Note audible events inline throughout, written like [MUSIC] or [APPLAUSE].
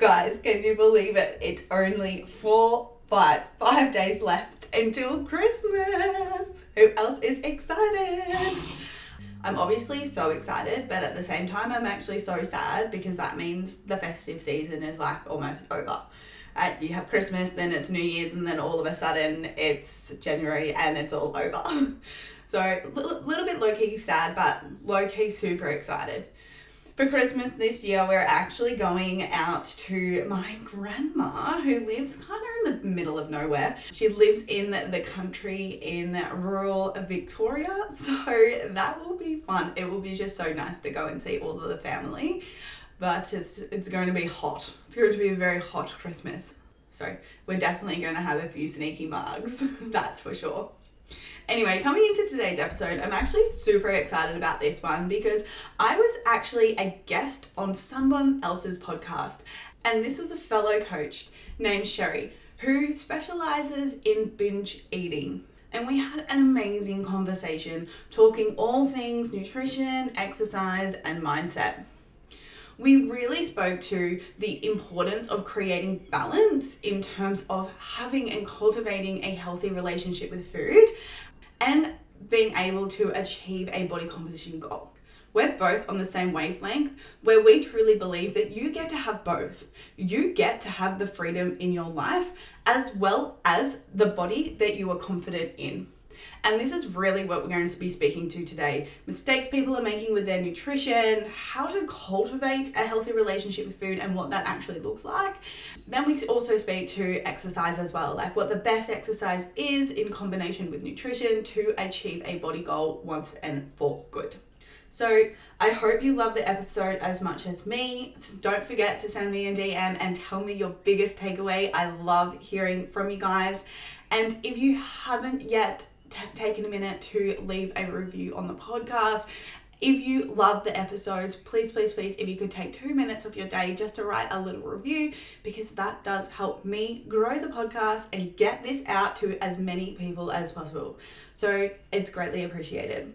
Guys, can you believe it? It's only four, five, five days left until Christmas. Who else is excited? I'm obviously so excited, but at the same time, I'm actually so sad because that means the festive season is like almost over. Uh, you have Christmas, then it's New Year's, and then all of a sudden it's January and it's all over. [LAUGHS] so a little, little bit low key sad, but low key super excited for Christmas this year, we're actually going out to my grandma who lives kind of in the middle of nowhere. She lives in the country in rural Victoria, [LAUGHS] so that will be fun. It will be just so nice to go and see all of the family. But it's it's going to be hot. It's going to be a very hot Christmas. So we're definitely going to have a few sneaky mugs, [LAUGHS] that's for sure. Anyway, coming into today's episode, I'm actually super excited about this one because I was actually a guest on someone else's podcast, and this was a fellow coach named Sheri who specializes in binge eating. And we had an amazing conversation talking all things nutrition, exercise, and mindset we really spoke to the importance of creating balance in terms of having and cultivating a healthy relationship with food and being able to achieve a body composition goal. We're both on the same wavelength where we truly believe that you get to have both. You get to have the freedom in your life as well as the body that you are confident in. And this is really what we're going to be speaking to today mistakes people are making with their nutrition, how to cultivate a healthy relationship with food, and what that actually looks like. Then we also speak to exercise as well, like what the best exercise is in combination with nutrition to achieve a body goal once and for good. So I hope you love the episode as much as me. So don't forget to send me a DM and tell me your biggest takeaway. I love hearing from you guys. And if you haven't yet t- taken a minute to leave a review on the podcast. If you love the episodes, please, please, please, if you could take two minutes of your day just to write a little review, because that does help me grow the podcast and get this out to as many people as possible. So it's greatly appreciated.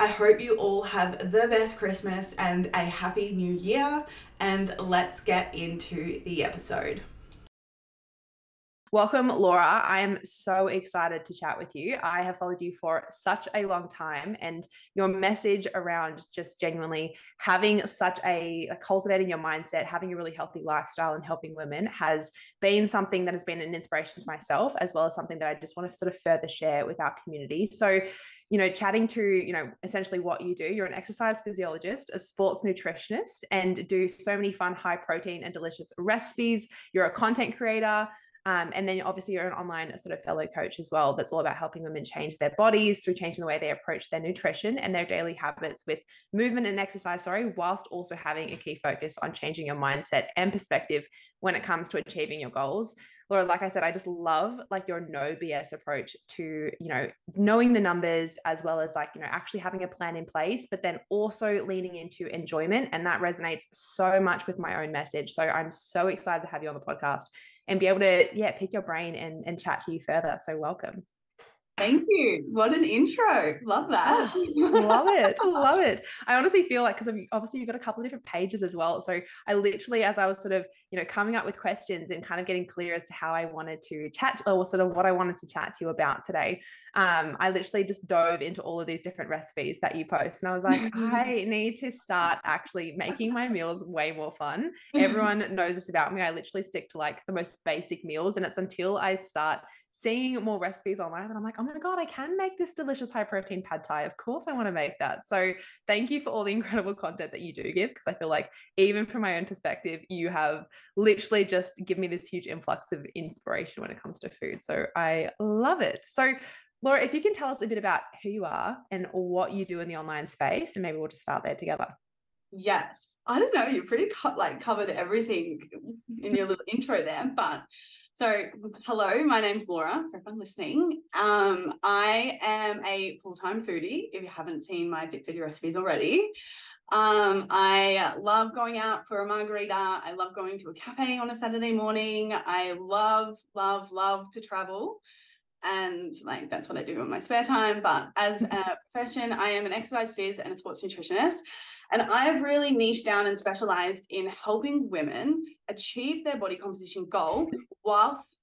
I hope you all have the best Christmas and a happy new year. And let's get into the episode. Welcome, Laura. I am so excited to chat with you. I have followed you for such a long time, and your message around just genuinely having such a, cultivating your mindset, having a really healthy lifestyle, and helping women has been something that has been an inspiration to myself, as well as something that I just want to sort of further share with our community. So, you know, chatting to, you know, essentially what you do. You're an exercise physiologist, a sports nutritionist, and do so many fun, high protein and delicious recipes. You're a content creator. Um, and then obviously you're an online sort of fellow coach as well. That's all about helping women change their bodies through changing the way they approach their nutrition and their daily habits with movement and exercise, sorry, whilst also having a key focus on changing your mindset and perspective when it comes to achieving your goals. Laura, like I said, I just love like your no BS approach to, you know, knowing the numbers as well as like, you know, actually having a plan in place, but then also leaning into enjoyment. And that resonates so much with my own message. So I'm so excited to have you on the podcast and be able to, yeah, pick your brain and, and chat to you further. So welcome. Thank you. What an intro. Love that. Oh, love it. [LAUGHS] Love it. I honestly feel like, because obviously you've got a couple of different pages as well. So I literally, as I was sort of, you know, coming up with questions and kind of getting clear as to how I wanted to chat or sort of what I wanted to chat to you about today, um, I literally just dove into all of these different recipes that you post. And I was like, [LAUGHS] I need to start actually making my meals way more fun. Everyone knows this about me. I literally stick to like the most basic meals. And it's until I start seeing more recipes online and I'm like, oh my God, I can make this delicious high protein pad thai. Of course, I want to make that. So thank you for all the incredible content that you do give because I feel like even from my own perspective, you have literally just give me this huge influx of inspiration when it comes to food. So I love it. So Laura, if you can tell us a bit about who you are and what you do in the online space, and maybe we'll just start there together. Yes. I don't know. You pretty co- like covered everything in your little intro there. But so, hello, my name's Laura, for everyone listening. Um, I am a full time foodie, if you haven't seen my Fit Foodie recipes already. Um, I love going out for a margarita. I love going to a cafe on a Saturday morning. I love, love, love to travel. And like that's what I do in my spare time. But as [LAUGHS] a profession, I am an exercise phys and a sports nutritionist. And I've really niched down and specialized in helping women achieve their body composition goal whilst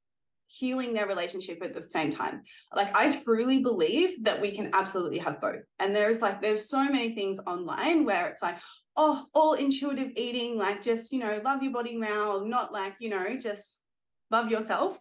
healing their relationship at the same time. Like I truly believe that we can absolutely have both. And there's like there's so many things online where it's like, oh, all intuitive eating, like just, you know, love your body now, not like, you know, just love yourself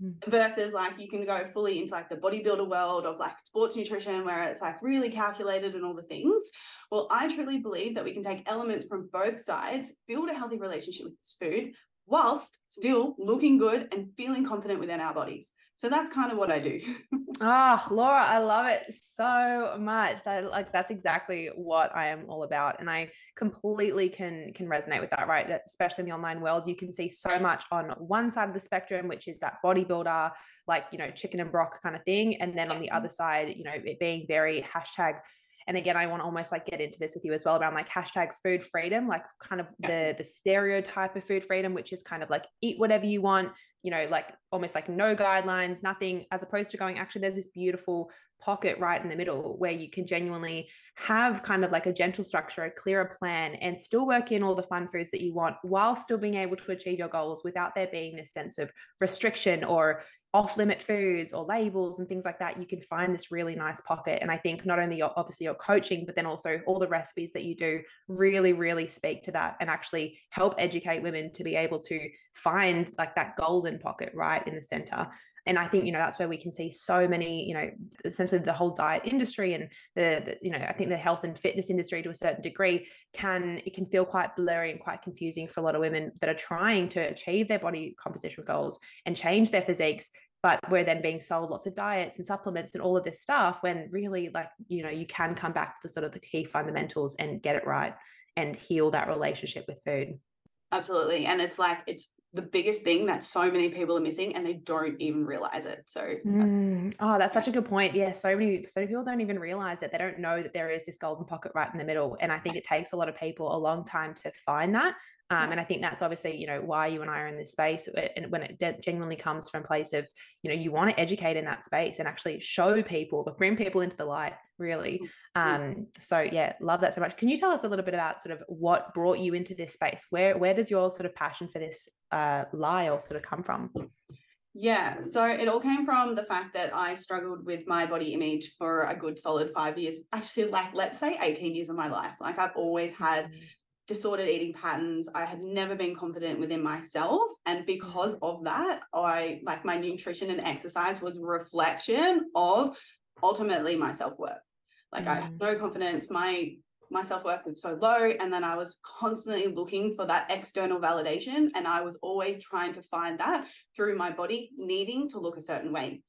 hmm. versus like you can go fully into like the bodybuilder world of like sports nutrition where it's like really calculated and all the things well i truly believe that we can take elements from both sides build a healthy relationship with this food whilst still looking good and feeling confident within our bodies. So that's kind of what I do. [LAUGHS] Ah, oh, Laura, I love it so much. That like that's exactly what I am all about. And I completely can can resonate with that, right? Especially in the online world. You can see so much on one side of the spectrum, which is that bodybuilder, like you know, chicken and broc kind of thing. And then on the other side, you know, it being very hashtag and again i want to almost like get into this with you as well around like hashtag food freedom like kind of yeah. the the stereotype of food freedom which is kind of like eat whatever you want you know like almost like no guidelines nothing as opposed to going actually there's this beautiful pocket right in the middle where you can genuinely have kind of like a gentle structure a clearer plan and still work in all the fun foods that you want while still being able to achieve your goals without there being this sense of restriction or off limit foods or labels and things like that, you can find this really nice pocket. And I think not only your, obviously your coaching, but then also all the recipes that you do really, really speak to that and actually help educate women to be able to find like that golden pocket right in the center. And I think, you know, that's where we can see so many, you know, essentially the whole diet industry and the, the, you know, I think the health and fitness industry to a certain degree can, it can feel quite blurry and quite confusing for a lot of women that are trying to achieve their body composition goals and change their physiques but we're then being sold lots of diets and supplements and all of this stuff when really like you know you can come back to the sort of the key fundamentals and get it right and heal that relationship with food absolutely and it's like it's the biggest thing that so many people are missing and they don't even realize it. So mm. oh that's such a good point. Yeah so many so many people don't even realize it. They don't know that there is this golden pocket right in the middle and i think it takes a lot of people a long time to find that um, and I think that's obviously, you know, why you and I are in this space. And when it genuinely comes from a place of, you know, you want to educate in that space and actually show people, but bring people into the light, really. Mm-hmm. Um, so yeah, love that so much. Can you tell us a little bit about sort of what brought you into this space? Where where does your sort of passion for this uh, lie or sort of come from? Yeah, so it all came from the fact that I struggled with my body image for a good solid five years. Actually, like let's say 18 years of my life. Like I've always had mm-hmm disordered eating patterns. I had never been confident within myself. And because mm. of that, I like my nutrition and exercise was a reflection of ultimately my self-worth. Like mm. I had mm. no confidence. My my self-worth was so low. And then I was constantly looking for that external validation. And I was always trying to find that through my body needing to look a certain way.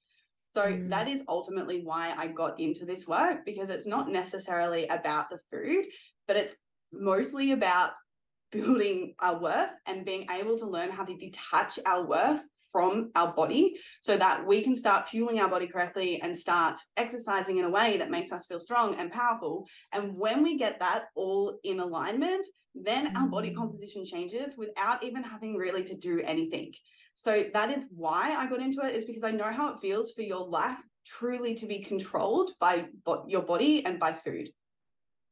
So mm. that is ultimately why I got into this work because it's not necessarily about the food, but it's mostly about building our worth and being able to learn how to detach our worth from our body so that we can start fueling our body correctly and start exercising in a way that makes us feel strong and powerful. And when we get that all in alignment, then our body mm. composition changes without even having really to do anything. So that is why I got into it, is because I know how it feels for your life truly to be controlled by your body and by food.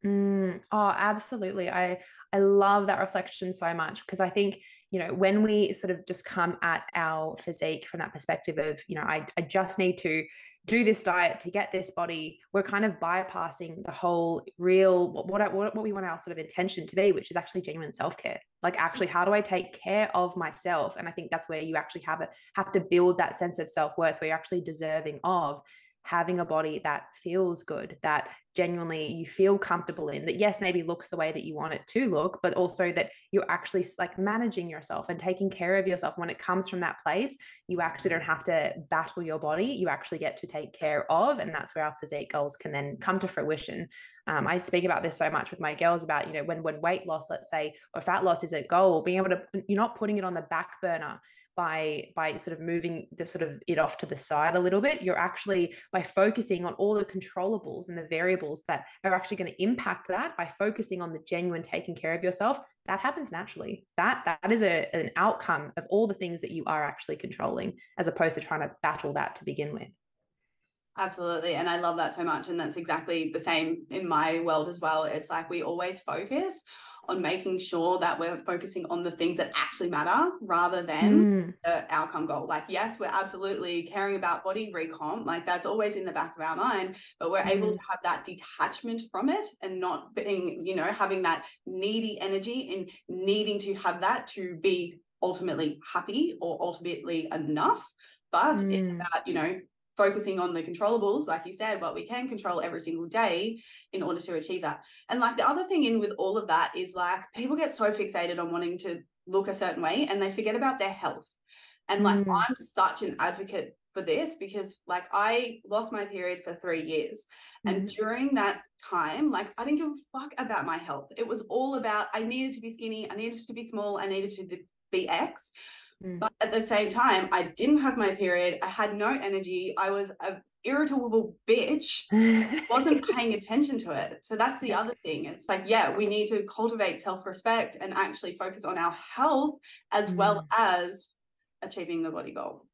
Mm, oh, absolutely. I I love that reflection so much because I think, you know, when we sort of just come at our physique from that perspective of, you know, I, I just need to do this diet to get this body, we're kind of bypassing the whole real what what, what we want our sort of intention to be, which is actually genuine self-care. Like actually, how do I take care of myself? And I think that's where you actually have it have to build that sense of self-worth where you're actually deserving of having a body that feels good, that genuinely you feel comfortable in that yes maybe looks the way that you want it to look but also that you're actually like managing yourself and taking care of yourself. When it comes from that place you actually don't have to battle your body. You actually get to take care of and that's where our physique goals can then come to fruition. Um, i speak about this so much with my girls about you know when when weight loss let's say or fat loss is a goal being able to you're not putting it on the back burner by by sort of moving the sort of it off to the side a little bit you're actually by focusing on all the controllables and the variables that are actually going to impact that by focusing on the genuine taking care of yourself that happens naturally. That that is a, an outcome of all the things that you are actually controlling as opposed to trying to battle that to begin with Absolutely. And I love that so much. And that's exactly the same in my world as well. It's like we always focus on making sure that we're focusing on the things that actually matter rather than mm. the outcome goal. Like, yes, we're absolutely caring about body recomp, like that's always in the back of our mind, but we're mm. able to have that detachment from it and not being, you know, having that needy energy and needing to have that to be ultimately happy or ultimately enough. But mm. it's about, you know, focusing on the controllables, like you said, what we can control every single day in order to achieve that. And like the other thing in with all of that is like people get so fixated on wanting to look a certain way and they forget about their health. And like mm. I'm such an advocate for this because like I lost my period for three years. Mm. And during that time, like I didn't give a fuck about my health. It was all about I needed to be skinny, I needed to be small, I needed to be X. Mm. But at the same time, I didn't have my period. I had no energy. I was a irritable bitch [LAUGHS] wasn't paying attention to it so that's the other thing it's like yeah we need to cultivate self-respect and actually focus on our health as mm. well as achieving the body goal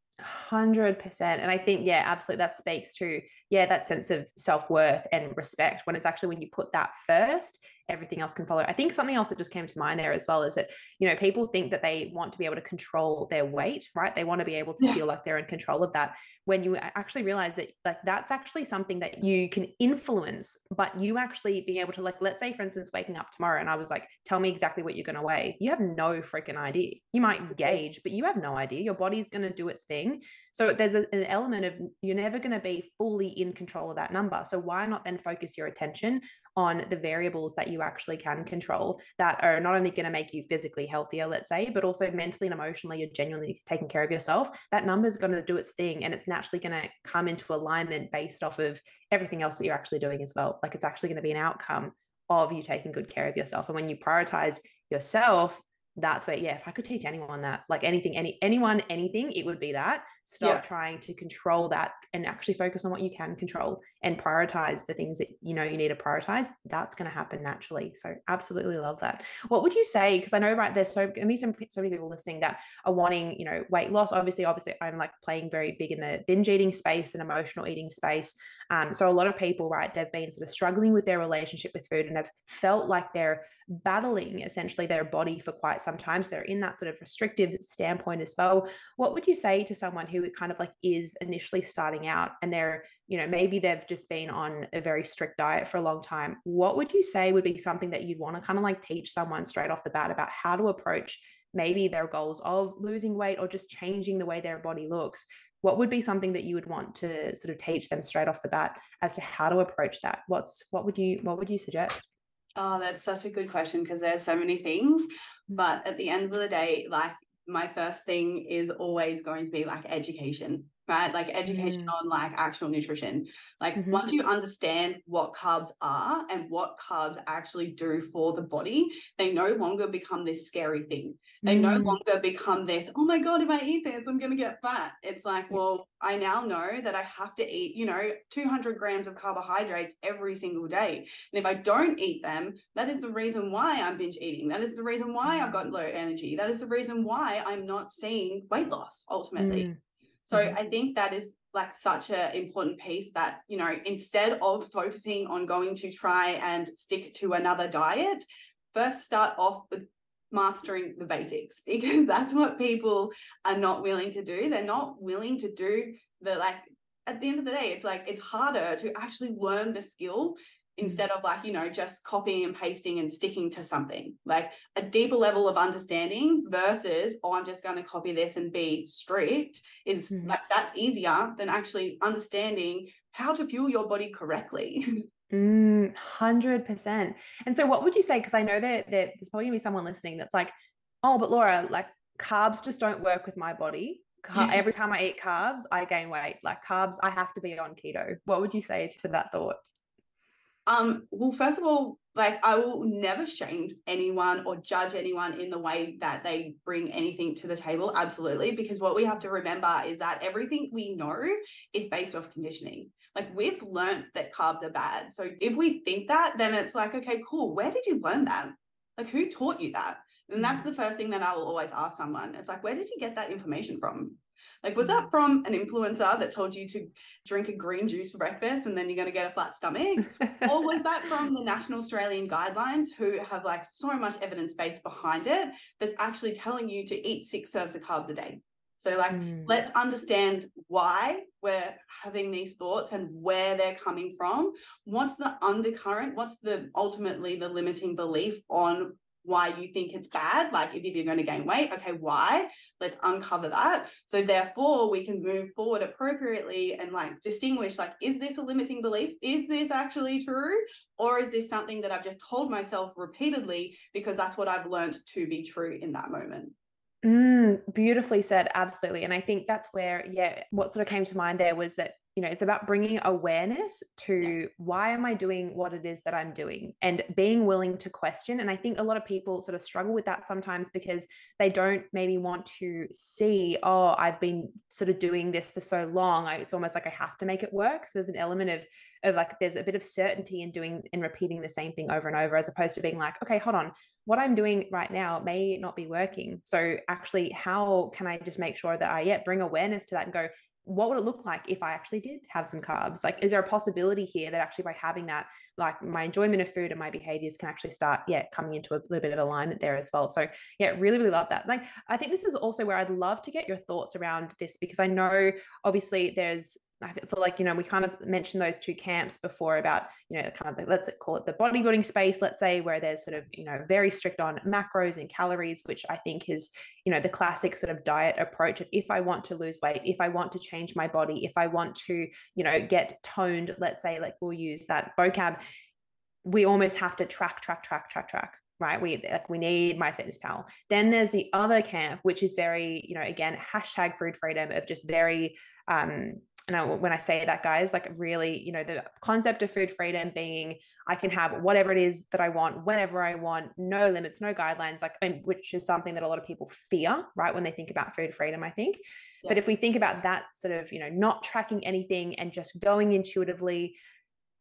100% and i think yeah absolutely that speaks to yeah that sense of self-worth and respect when it's actually when you put that first everything else can follow. I think something else that just came to mind there as well is that, you know, people think that they want to be able to control their weight, right? They want to be able to yeah. feel like they're in control of that. When you actually realize that, like, that's actually something that you can influence, but you actually being able to, like, let's say, for instance, waking up tomorrow and I was like, tell me exactly what you're going to weigh. You have no freaking idea. You might gauge, but you have no idea. Your body's going to do its thing. So there's a, an element of you're never going to be fully in control of that number. So why not then focus your attention on the variables that you actually can control that are not only going to make you physically healthier, let's say, but also mentally and emotionally, you're genuinely taking care of yourself. That number is going to do its thing and it's naturally going to come into alignment based off of everything else that you're actually doing as well. Like it's actually going to be an outcome of you taking good care of yourself. And when you prioritize yourself, that's where yeah if i could teach anyone that like anything any anyone anything it would be that stop yeah. trying to control that and actually focus on what you can control and prioritize the things that you know you need to prioritize that's going to happen naturally so absolutely love that what would you say because i know right there's so gonna be some so many people listening that are wanting you know weight loss obviously obviously i'm like playing very big in the binge eating space and emotional eating space um, so a lot of people right they've been sort of struggling with their relationship with food and have felt like they're battling essentially their body for quite some time. So they're in that sort of restrictive standpoint as well. What would you say to someone who kind of like is initially starting out and they're, you know, maybe they've just been on a very strict diet for a long time? What would you say would be something that you'd want to kind of like teach someone straight off the bat about how to approach maybe their goals of losing weight or just changing the way their body looks? What would be something that you would want to sort of teach them straight off the bat as to how to approach that? What's what would you what would you suggest? Oh, that's such a good question because there's so many things. Mm. But at the end of the day, like my first thing is always going to be like education right? Like education mm. on like actual nutrition. Like mm-hmm. once you understand what carbs are and what carbs actually do for the body, they no longer become this scary thing. They mm. no longer become this, oh my God, if I eat this, I'm going to get fat. It's like, well, I now know that I have to eat, you know, 200 grams of carbohydrates every single day. And if I don't eat them, that is the reason why I'm binge eating. That is the reason why I've got mm. low energy. That is the reason why I'm not seeing weight loss ultimately. Mm. So mm-hmm. I think that is like such an important piece that, you know, instead of focusing on going to try and stick to another diet, first start off with mastering the basics [LAUGHS] because that's what people are not willing to do. They're not willing to do the like at the end of the day, it's like it's harder to actually learn the skill instead of like you know just copying and pasting and sticking to something like a deeper level of understanding versus oh i'm just going to copy this and be strict is mm-hmm. like that's easier than actually understanding how to fuel your body correctly [LAUGHS] Mm, 100%. And so what would you say? Because I know that, that there's probably gonna be someone listening that's like, oh, but Laura, like carbs just don't work with my body. Car- every time I eat carbs, I gain weight. Like carbs, I have to be on keto. What would you say to that thought? Um, well, first of all, like I will never shame anyone or judge anyone in the way that they bring anything to the table. Absolutely. Because what we have to remember is that everything we know is based off conditioning. Like we've learned that carbs are bad. So if we think that, then it's like, okay, cool. Where did you learn that? Like who taught you that? And that's mm. the first thing that I will always ask someone. It's like, where did you get that information from? Like, was that from an influencer that told you to drink a green juice for breakfast and then you're going to get a flat stomach? or was that from the National Australian Guidelines, who have like so much evidence base behind it that's actually telling you to eat six serves of carbs a day? So, like, mm. let's understand why we're having these thoughts and where they're coming from. What's the undercurrent? What's the ultimately the limiting belief on why you think it's bad. Like if you're going to gain weight, okay, why? Let's uncover that. So therefore we can move forward appropriately and like distinguish like, is this a limiting belief? Is this actually true? Or is this something that I've just told myself repeatedly because that's what I've learned to be true in that moment? Mm, beautifully said. Absolutely. And I think that's where, yeah, what sort of came to mind there was that you know it's about bringing awareness to yeah. why am i doing what it is that i'm doing and being willing to question and i think a lot of people sort of struggle with that sometimes because they don't maybe want to see oh i've been sort of doing this for so long. It's almost like i have to make it work. So there's an element of of like there's a bit of certainty in doing and repeating the same thing over and over as opposed to being like okay hold on. What i'm doing right now may not be working. So actually how can i just make sure that i yeah bring awareness to that and go what would it look like if I actually did have some carbs? Like, is there a possibility here that actually by having that, like my enjoyment of food and my behaviors can actually start, yeah, coming into a little bit of alignment there as well. So, yeah, really, really love that. Like, I think this is also where I'd love to get your thoughts around this because I know obviously there's I feel like, you know, we kind of mentioned those two camps before about, you know, kind of the, let's call it the bodybuilding space, let's say, where there's sort of, you know, very strict on macros and calories, which I think is, you know, the classic sort of diet approach of if I want to lose weight, if I want to change my body, if I want to, you know, get toned, let's say, like we'll use that vocab, we almost have to track, track, track, track, track right? We like we need MyFitnessPal then there's the other camp which is very you know again hashtag food freedom of just very um and I, when I say that, guys, like really, you know, the concept of food freedom being I can have whatever it is that I want, whenever I want, no limits, no guidelines, like, which is something that a lot of people fear, right? When they think about food freedom, I think. Yeah. But if we think about that sort of, you know, not tracking anything and just going intuitively,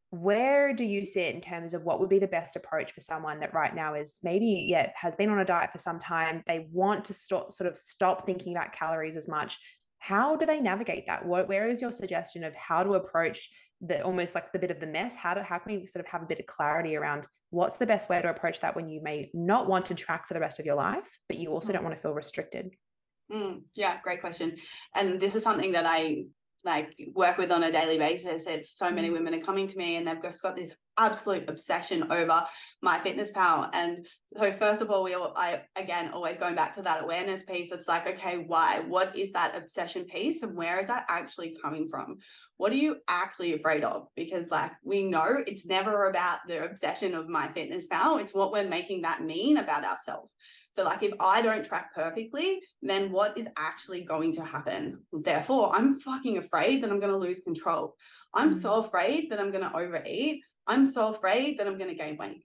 where do you sit in terms of what would be the best approach for someone that right now is maybe yeah has been on a diet for some time they want to stop sort of stop thinking about calories as much how do they navigate that? What where is your suggestion of how to approach the almost like the bit of the mess? How to how can we sort of have a bit of clarity around what's the best way to approach that when you may not want to track for the rest of your life but you also don't want to feel restricted? Mm, yeah great question. And this is something that i like work with on a daily basis. It's so many mm. women are coming to me and they've just got this absolute obsession over MyFitnessPal. And so first of all, we all, I again always going back to that awareness piece. It's like, okay, why? What is that obsession piece, and where is that actually coming from? What are you actually afraid of? Because like we know it's never about the obsession of MyFitnessPal. It's what we're making that mean about ourselves. So like if I don't track perfectly, then what is actually going to happen? Therefore, I'm fucking afraid that I'm going to lose control. I'm so mm. afraid that I'm going to overeat. I'm so afraid that I'm going to gain weight.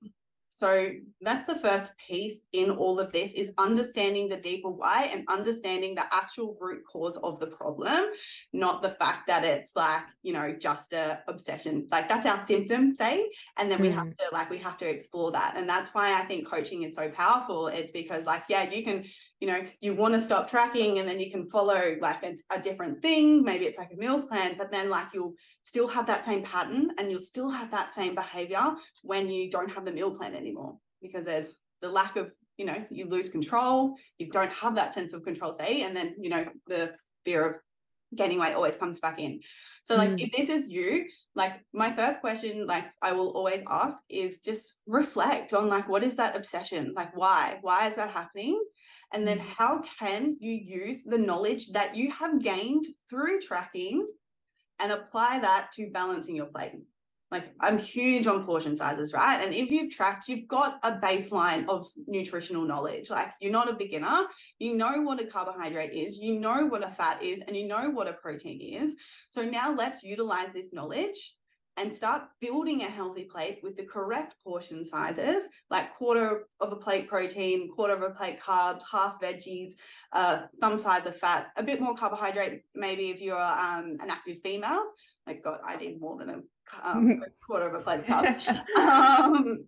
So that's the first piece in all of this is understanding the deeper why and understanding the actual root cause of the problem, not the fact that it's like, you know, just a obsession. Like that's our symptom, say, and then we have mm. to like we have to explore that. And that's why I think coaching is so powerful. It's because like, yeah, you can you know you want to stop tracking and then you can follow like a, a, different thing maybe it's like a meal plan but then like you'll still have that same pattern and you'll still have that same behavior when you don't have the meal plan anymore because there's the lack of you know you lose control you don't have that sense of control say and then you know the fear of gaining weight always comes back in so like mm. if this is you like my first question like i will always ask is just reflect on like what is that obsession? Like why? Why is that happening? And then mm. how can you use the knowledge that you have gained through tracking and apply that to balancing your plate like I'm huge on portion sizes, right? And if you've tracked, you've got a baseline of nutritional knowledge. Like you're not a beginner, you know what a carbohydrate is, you know what a fat is, and you know what a protein is. So now let's utilize this knowledge and start building a healthy plate with the correct portion sizes, like quarter of a plate protein, quarter of a plate carbs, half veggies, uh, thumb size of fat, a bit more carbohydrate, maybe if you're um, an active female. Like God, I need more than a um, quarter of a plate of [LAUGHS] um,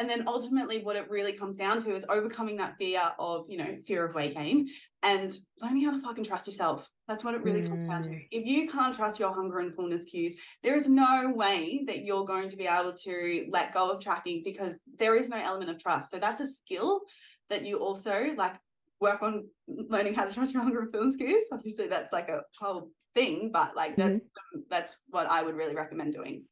and then ultimately, what it really comes down to is overcoming that fear of, you know, fear of weight gain and learning how to fucking trust yourself. That's what it really mm. comes down to. Mm. If you can't trust your hunger and fullness cues, there is no way that you're going to be able to let go of tracking because there is no element of trust. So that's a skill that you also like work on learning how to trust your hunger and fullness cues. Obviously, that's like a whole thing, but like that's mm-hmm. that's what I would really recommend doing.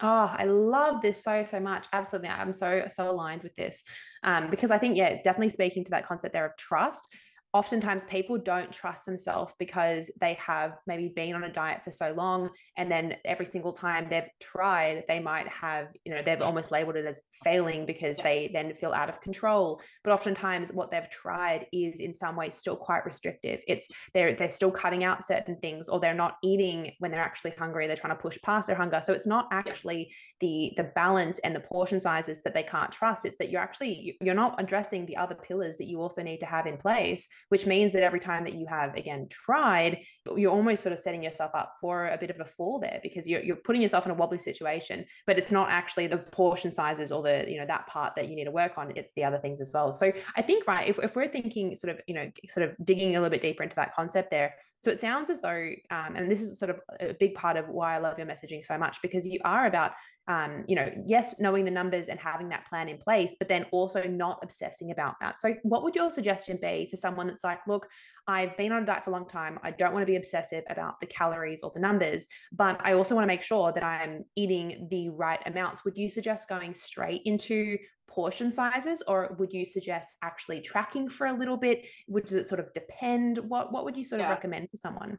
Oh, I love this so, so much. Absolutely. I'm so, so aligned with this. Um, because I think, yeah, definitely speaking to that concept there of trust oftentimes people don't trust themselves because they have maybe been on a diet for so long and then every single time they've tried they might have you know they've almost labeled it as failing because they then feel out of control. But oftentimes what they've tried is in some way still quite restrictive. It's they're they're still cutting out certain things or they're not eating when they're actually hungry they're trying to push past their hunger. So it's not actually the the balance and the portion sizes that they can't trust. It's that you're actually you're not addressing the other pillars that you also need to have in place which means that every time that you have again tried you're almost sort of setting yourself up for a bit of a fall there because you're, you're putting yourself in a wobbly situation but it's not actually the portion sizes or the you know that part that you need to work on it's the other things as well. So i think right if, if we're thinking sort of you know sort of digging a little bit deeper into that concept there so it sounds as though um, and this is sort of a big part of why i love your messaging so much because you are about um, you know, yes, knowing the numbers and having that plan in place, but then also not obsessing about that. So, what would your suggestion be for someone that's like, look, I've been on a diet for a long time. I don't want to be obsessive about the calories or the numbers, but I also want to make sure that I'm eating the right amounts. Would you suggest going straight into portion sizes or would you suggest actually tracking for a little bit? Would does it sort of depend? What what would you sort yeah. of recommend for someone?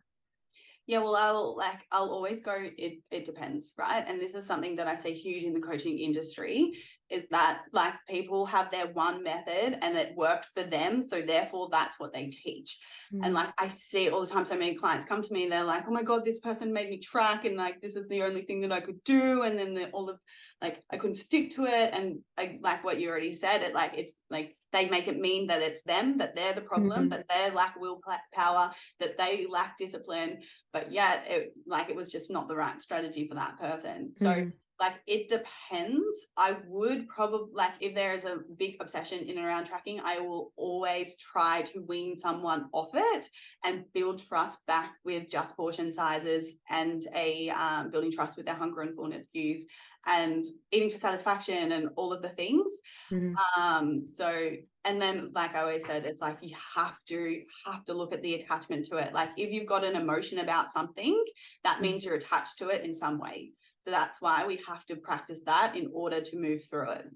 Yeah, well, I'll like I'll always go. It it depends, right? And this is something that I see huge in the coaching industry is that like people have their one method and it worked for them, so therefore that's what they teach. Mm. And like I see it all the time. So many clients come to me and they're like, "Oh my god, this person made me track, and like this is the only thing that I could do." And then the, all of like I couldn't stick to it, and I, like what you already said, it like it's like they make it mean that it's them, that they're the problem, mm-hmm. that they lack willpower, that they lack discipline. But yeah, it like it was just not the right strategy for that person. So mm-hmm like it depends i would probably like if there is a big obsession in and around tracking i will always try to wean someone off it and build trust back with just portion sizes and a um, building trust with their hunger and fullness cues and eating for satisfaction and all of the things mm-hmm. um so and then like i always said it's like you have to have to look at the attachment to it like if you've got an emotion about something that mm-hmm. means you're attached to it in some way so that's why we have to practice that in order to move through it.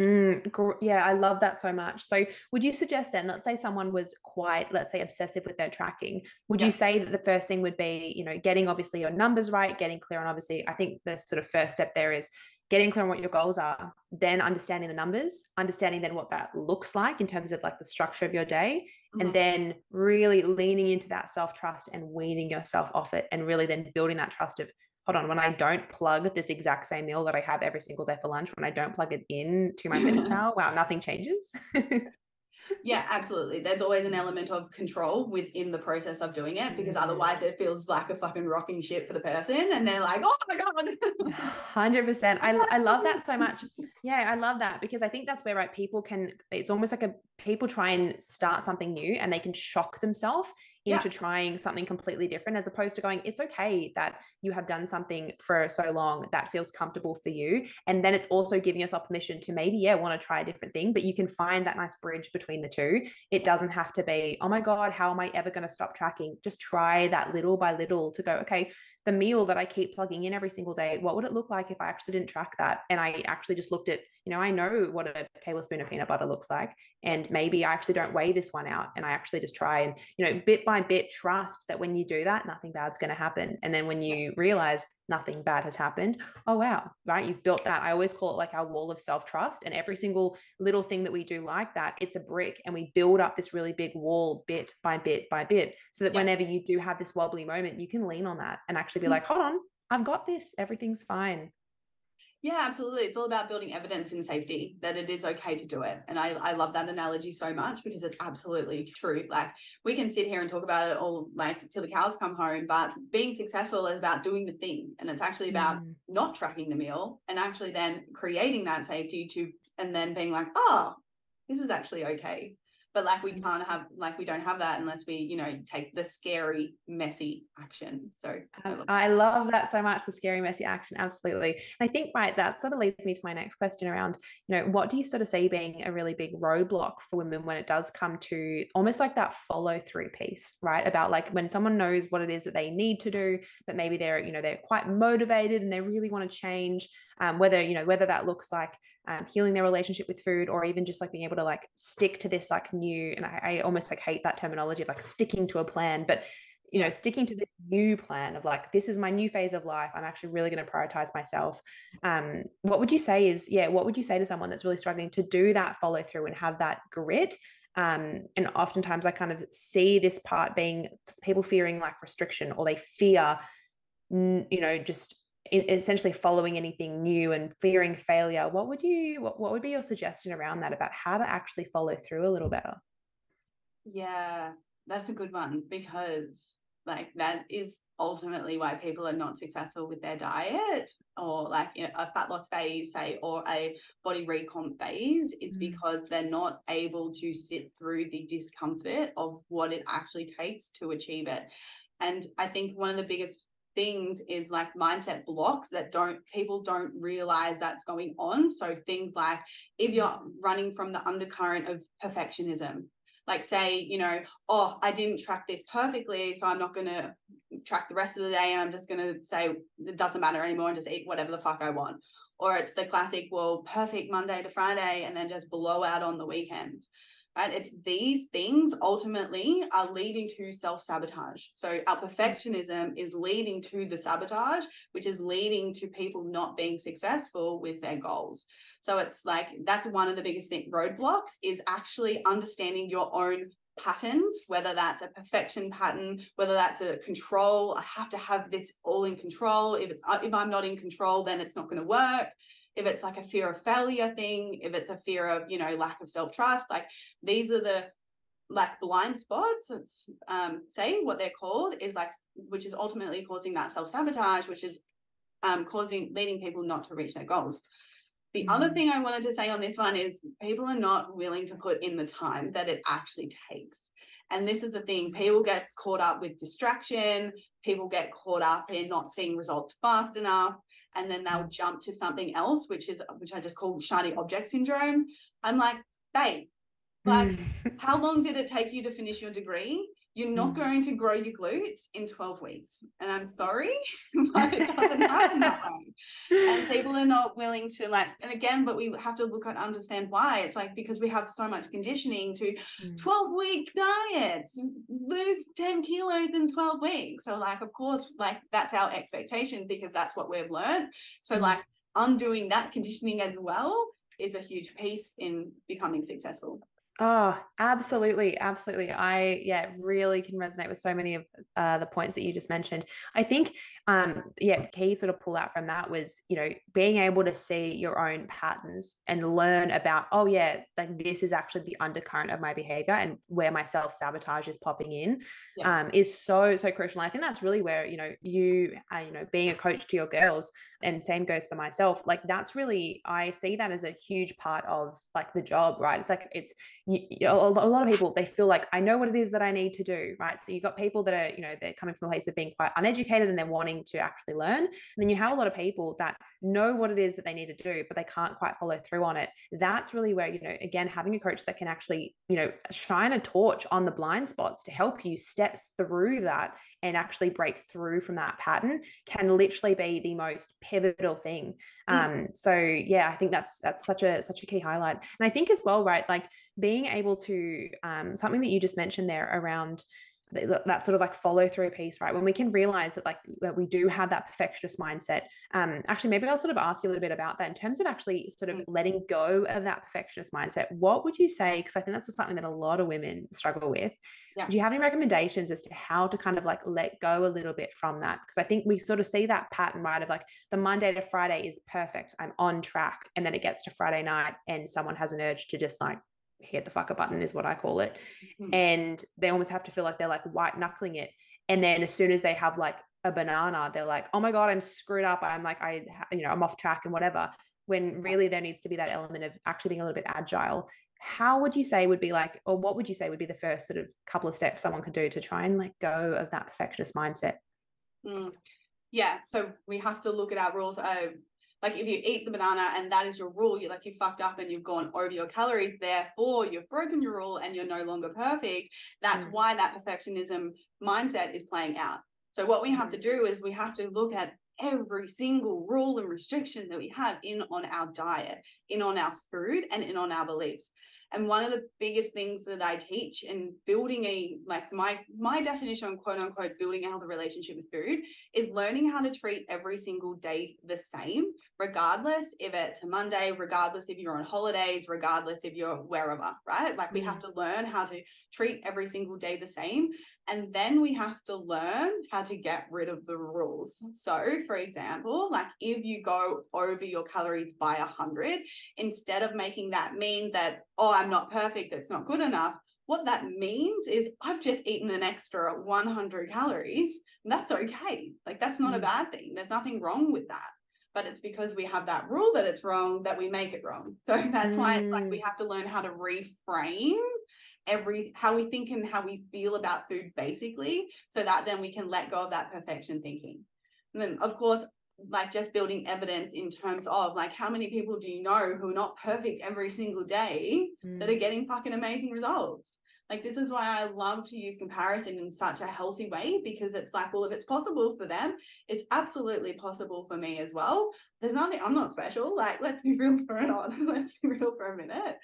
Mm, yeah, I love that so much. So, would you suggest then, let's say someone was quite, let's say, obsessive with their tracking, would yeah. you say that the first thing would be, you know, getting obviously your numbers right, getting clear on obviously, I think the sort of first step there is getting clear on what your goals are, then understanding the numbers, understanding then what that looks like in terms of like the structure of your day, mm-hmm. and then really leaning into that self trust and weaning yourself off it, and really then building that trust of hold on, when I don't plug this exact same meal that I have every single day for lunch, when I don't plug it in to my fitness [LAUGHS] pal, wow, nothing changes. [LAUGHS] yeah, absolutely. There's always an element of control within the process of doing it because mm-hmm. otherwise it feels like a fucking rocking ship for the person and they're like, oh my God. 100%. I, I love that so much. [LAUGHS] Yeah, I love that because I think that's where, right, people can, it's almost like a, people try and start something new and they can shock themselves into yeah. trying something completely different as opposed to going it's okay that you have done something for so long that feels comfortable for you. And then it's also giving yourself permission to maybe yeah want to try a different thing but you can find that nice bridge between the two. It doesn't have to be oh my god how am i ever going to stop tracking? Just try that little by little to go okay the meal that i keep plugging in every single day what would it look like if i actually didn't track that and i actually just looked at you know, I know what a tablespoon of peanut butter looks like. And maybe I actually don't weigh this one out and I actually just try and, you know, bit by bit trust that when you do that, nothing bad's going to happen. And then when you realize nothing bad has happened, oh, wow, right? You've built that. I always call it like our wall of self trust. And every single little thing that we do like that, it's a brick and we build up this really big wall bit by bit by bit so that yeah. whenever you do have this wobbly moment, you can lean on that and actually be mm-hmm. like, hold on, I've got this. Everything's fine. Yeah, absolutely. It's all about building evidence in safety that it is okay to do it. And I, I love that analogy so much because it's absolutely true. Like we can sit here and talk about it all like till the cows come home, but being successful is about doing the thing. And it's actually about mm. not tracking the meal and actually then creating that safety to and then being like, oh, this is actually okay but like we can't have like we don't have that unless we you know take the scary messy action. So I um, love, I love that so much the scary messy action absolutely. I think right that sort of leads me to my next question around you know what do you sort of see being a really big roadblock for women when it does come to almost like that follow through piece right? About like when someone knows what it is that they need to do but maybe they're you know they're quite motivated and they really want to change um, whether you know whether that looks like um, healing their relationship with food or even just like being able to like stick to this like new and I, I almost like hate that terminology of like sticking to a plan but you know sticking to this new plan of like this is my new phase of life i'm actually really going to prioritize myself. Um what would you say is yeah what would you say to someone that's really struggling to do that follow through and have that grit? Um and oftentimes i kind of see this part being people fearing like restriction or they fear you know just essentially following anything new and fearing failure what would you what, what would be your suggestion around that about how to actually follow through a little better? Yeah that's a good one because like that is ultimately why people are not successful with their diet or like you know, a fat loss phase say or a body recomp phase. It's mm. because they're not able to sit through the discomfort of what it actually takes to achieve it. And i think one of the biggest things is like mindset blocks that don't people don't realize that's going on. So things like if you're mm. running from the undercurrent of perfectionism like say you know oh i didn't track this perfectly so i'm not going to track the rest of the day and i'm just going to say it doesn't matter anymore and just eat whatever the fuck i want. Or it's the classic well perfect monday to friday and then just blow out on the weekends right? It's these things ultimately are leading to self sabotage. So our perfectionism is leading to the sabotage, which is leading to people not being successful with their goals. So it's like that's one of the biggest thing, roadblocks is actually understanding your own patterns whether that's a perfection pattern whether that's a control i have to have this all in control if it's if i'm not in control then it's not going to work if it's like a fear of failure thing, if it's a fear of, you know, lack of self trust, like these are the like blind spots it's um say what they're called is like which is ultimately causing that self-sabotage which is um causing leading people not to reach their goals the mm-hmm. other thing i wanted to say on this one is people are not willing to put in the time that it actually takes and this is the thing people get caught up with distraction people get caught up in not seeing results fast enough and then they'll jump to something else, which is which I just call shiny object syndrome. I'm like, babe, like, [LAUGHS] how long did it take you to finish your degree? You're not mm. going to grow your glutes in 12 weeks. And I'm sorry, [LAUGHS] but [LAUGHS] it doesn't happen that way. And people are not willing to like, and again, but we have to look at understand why. It's like because we have so much conditioning to mm. 12 week diets, lose 10 kilos in 12 weeks. So, like, of course, like that's our expectation because that's what we've learned. So, mm. like, undoing that conditioning as well is a huge piece in becoming successful. Oh, absolutely. Absolutely. I, yeah, really can resonate with so many of uh, the points that you just mentioned. I think um yeah key sort of pull out from that was you know being able to see your own patterns and learn about oh yeah like this is actually the undercurrent of my behavior and where my self sabotage is popping in yeah. um is so so crucial and i think that's really where you know you uh, you know being a coach to your girls and same goes for myself like that's really i see that as a huge part of like the job right it's like it's you, you know, a lot of people they feel like i know what it is that i need to do right so you've got people that are you know they're coming from a place of being quite uneducated and they're wanting to actually learn. And then you have a lot of people that know what it is that they need to do, but they can't quite follow through on it. That's really where, you know, again, having a coach that can actually, you know, shine a torch on the blind spots to help you step through that and actually break through from that pattern can literally be the most pivotal thing mm. um so yeah i think that's that's such a such a key highlight and i think as well right like being able to um something that you just mentioned there around that sort of like follow through piece, right? When we can realize that like that we do have that perfectionist mindset. Um, actually, maybe I'll sort of ask you a little bit about that in terms of actually sort of mm. letting go of that perfectionist mindset. What would you say? Because I think that's something that a lot of women struggle with. Yeah. Do you have any recommendations as to how to kind of like let go a little bit from that? Because I think we sort of see that pattern, right? Of like the Monday to Friday is perfect. I'm on track. And then it gets to Friday night and someone has an urge to just like hit the fucker button is what I call it. Mm-hmm. And they almost have to feel like they're like white knuckling it. And then as soon as they have like a banana, they're like, oh my God, I'm screwed up. I'm like, I, you know, I'm off track and whatever. When really there needs to be that element of actually being a little bit agile. How would you say would be like, or what would you say would be the first sort of couple of steps someone could do to try and let go of that perfectionist mindset? Mm. Yeah. So we have to look at our rules. Uh, like if you eat the banana and that is your rule, you like you fucked up and you've gone over your calories, therefore you've broken your rule and you're no longer perfect. That's mm. why that perfectionism mindset is playing out. So what we have to mm. do is we have to look at every single rule and restriction that we have in on our diet, in on our food, and in on our beliefs. And one of the biggest things that I teach in building a like my my definition on quote unquote building a healthy relationship with food is learning how to treat every single day the same, regardless if it's a Monday, regardless if you're on holidays, regardless if you're wherever, right? Like we have mm. to learn how to treat every single day the same. And then we have to learn how to get rid of the rules. So, for example, like if you go over your calories by a hundred, instead of making that mean that, oh, I'm not perfect, it's not good enough. What that means is I've just eaten an extra 100 calories. that's okay. Like that's not mm. a bad thing. There's nothing wrong with that. But it's because we have that rule that it's wrong that we make it wrong. So [LAUGHS] that's mm. why it's like we mm. have to learn how to reframe every how we think and how we feel about food basically so that then we can let go of that perfection thinking and then of course like just building evidence in terms of like how many people do you know who are not perfect every single day mm. that are mm. getting fucking amazing results like this is why I love to use comparison in such a healthy way because it's like, well, if it's possible for them, it's absolutely possible for me as well. There's nothing, I'm not special. Like, let's be real for it on. [LAUGHS] let's be real for a minute.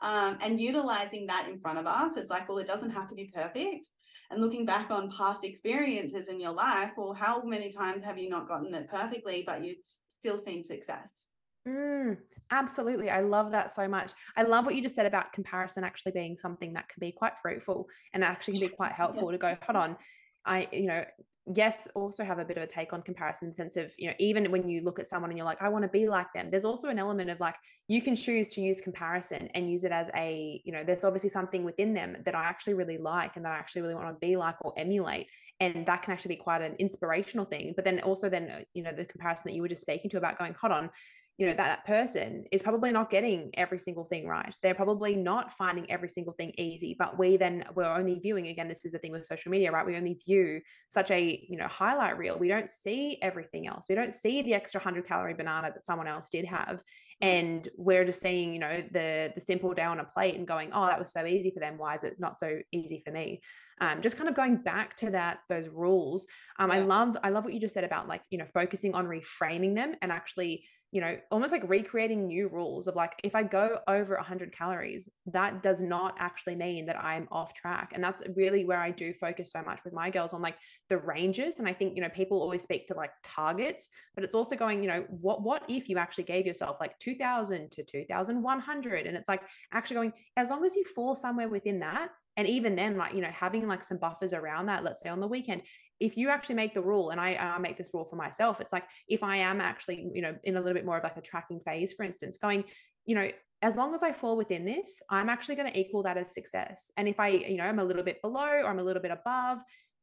Um, and utilizing that in front of us, it's like, well, it doesn't have to be perfect and looking back on past experiences in your life, well, how many times have you not gotten it perfectly, but you've still seen success? Mm, absolutely. I love that so much. I love what you just said about comparison actually being something that can be quite fruitful and actually can be quite [LAUGHS] helpful to go, hold on. I, you know, yes, also have a bit of a take on comparison in the sense of, you know, even when you look at someone and you're like, I want to be like them, there's also an element of like, you can choose to use comparison and use it as a, you know, there's obviously something within them that I actually really like and that I actually really want to be like or emulate. And that can actually be quite an inspirational thing. But then also, then, uh, you know, the comparison that you were just speaking to about going, hold on, you know that, that person is probably not getting every single thing right. They're probably not finding every single thing easy but we then we're only viewing again this is the thing with social media right? We only view such a you know highlight reel. We don't see everything else. We don't see the extra 100 calorie banana that someone else did have. And we're just seeing you know the the simple day on a plate and going oh that was so easy for them. Why is it not so easy for me? Um, just kind of going back to that those rules. Um, yeah. i love i love what you just said about like you know focusing on reframing them and actually you know, almost like recreating new rules of like, if I go over 100 calories, that does not actually mean that I'm off track. And that's really where I do focus so much with my girls on like the ranges. And I think, you know, people always speak to like targets, but it's also going, you know, what, what if you actually gave yourself like 2000 to 2100? And it's like actually going, as long as you fall somewhere within that, and even then like you know having like some buffers around that let's say on the weekend if you actually make the rule and I, I make this rule for myself it's like if i am actually you know in a little bit more of like a tracking phase for instance going you know as long as I fall within this, I'm actually going to equal that as success. And if I, you know, I'm a little bit below or I'm a little bit above,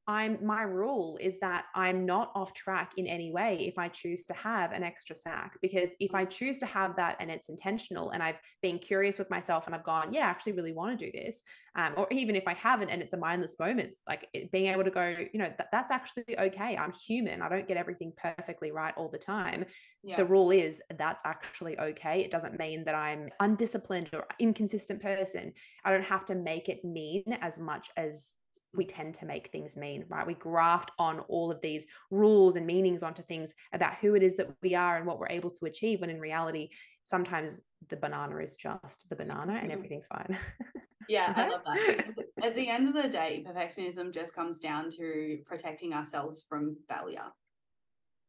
I'm my rule is that I'm not off track in any way if I choose to have an extra snack because if I choose to have that and it's intentional and I've been curious with myself and I've gone yeah I actually really want to do this um, or even if I haven't and it's a mindless moment like it, being able to go you know that, that's actually okay I'm human I don't get everything perfectly right all the time yeah. the rule is that's actually okay it doesn't mean that I'm undisciplined or inconsistent person I don't have to make it mean as much as we tend to make things mean, right? We graft on all of these rules and meanings onto things about who it is that we are and what we're able to achieve. When in reality, sometimes the banana is just the banana and everything's fine. [LAUGHS] Yeah, I love that. At the end of the day, perfectionism just comes down to protecting ourselves from failure.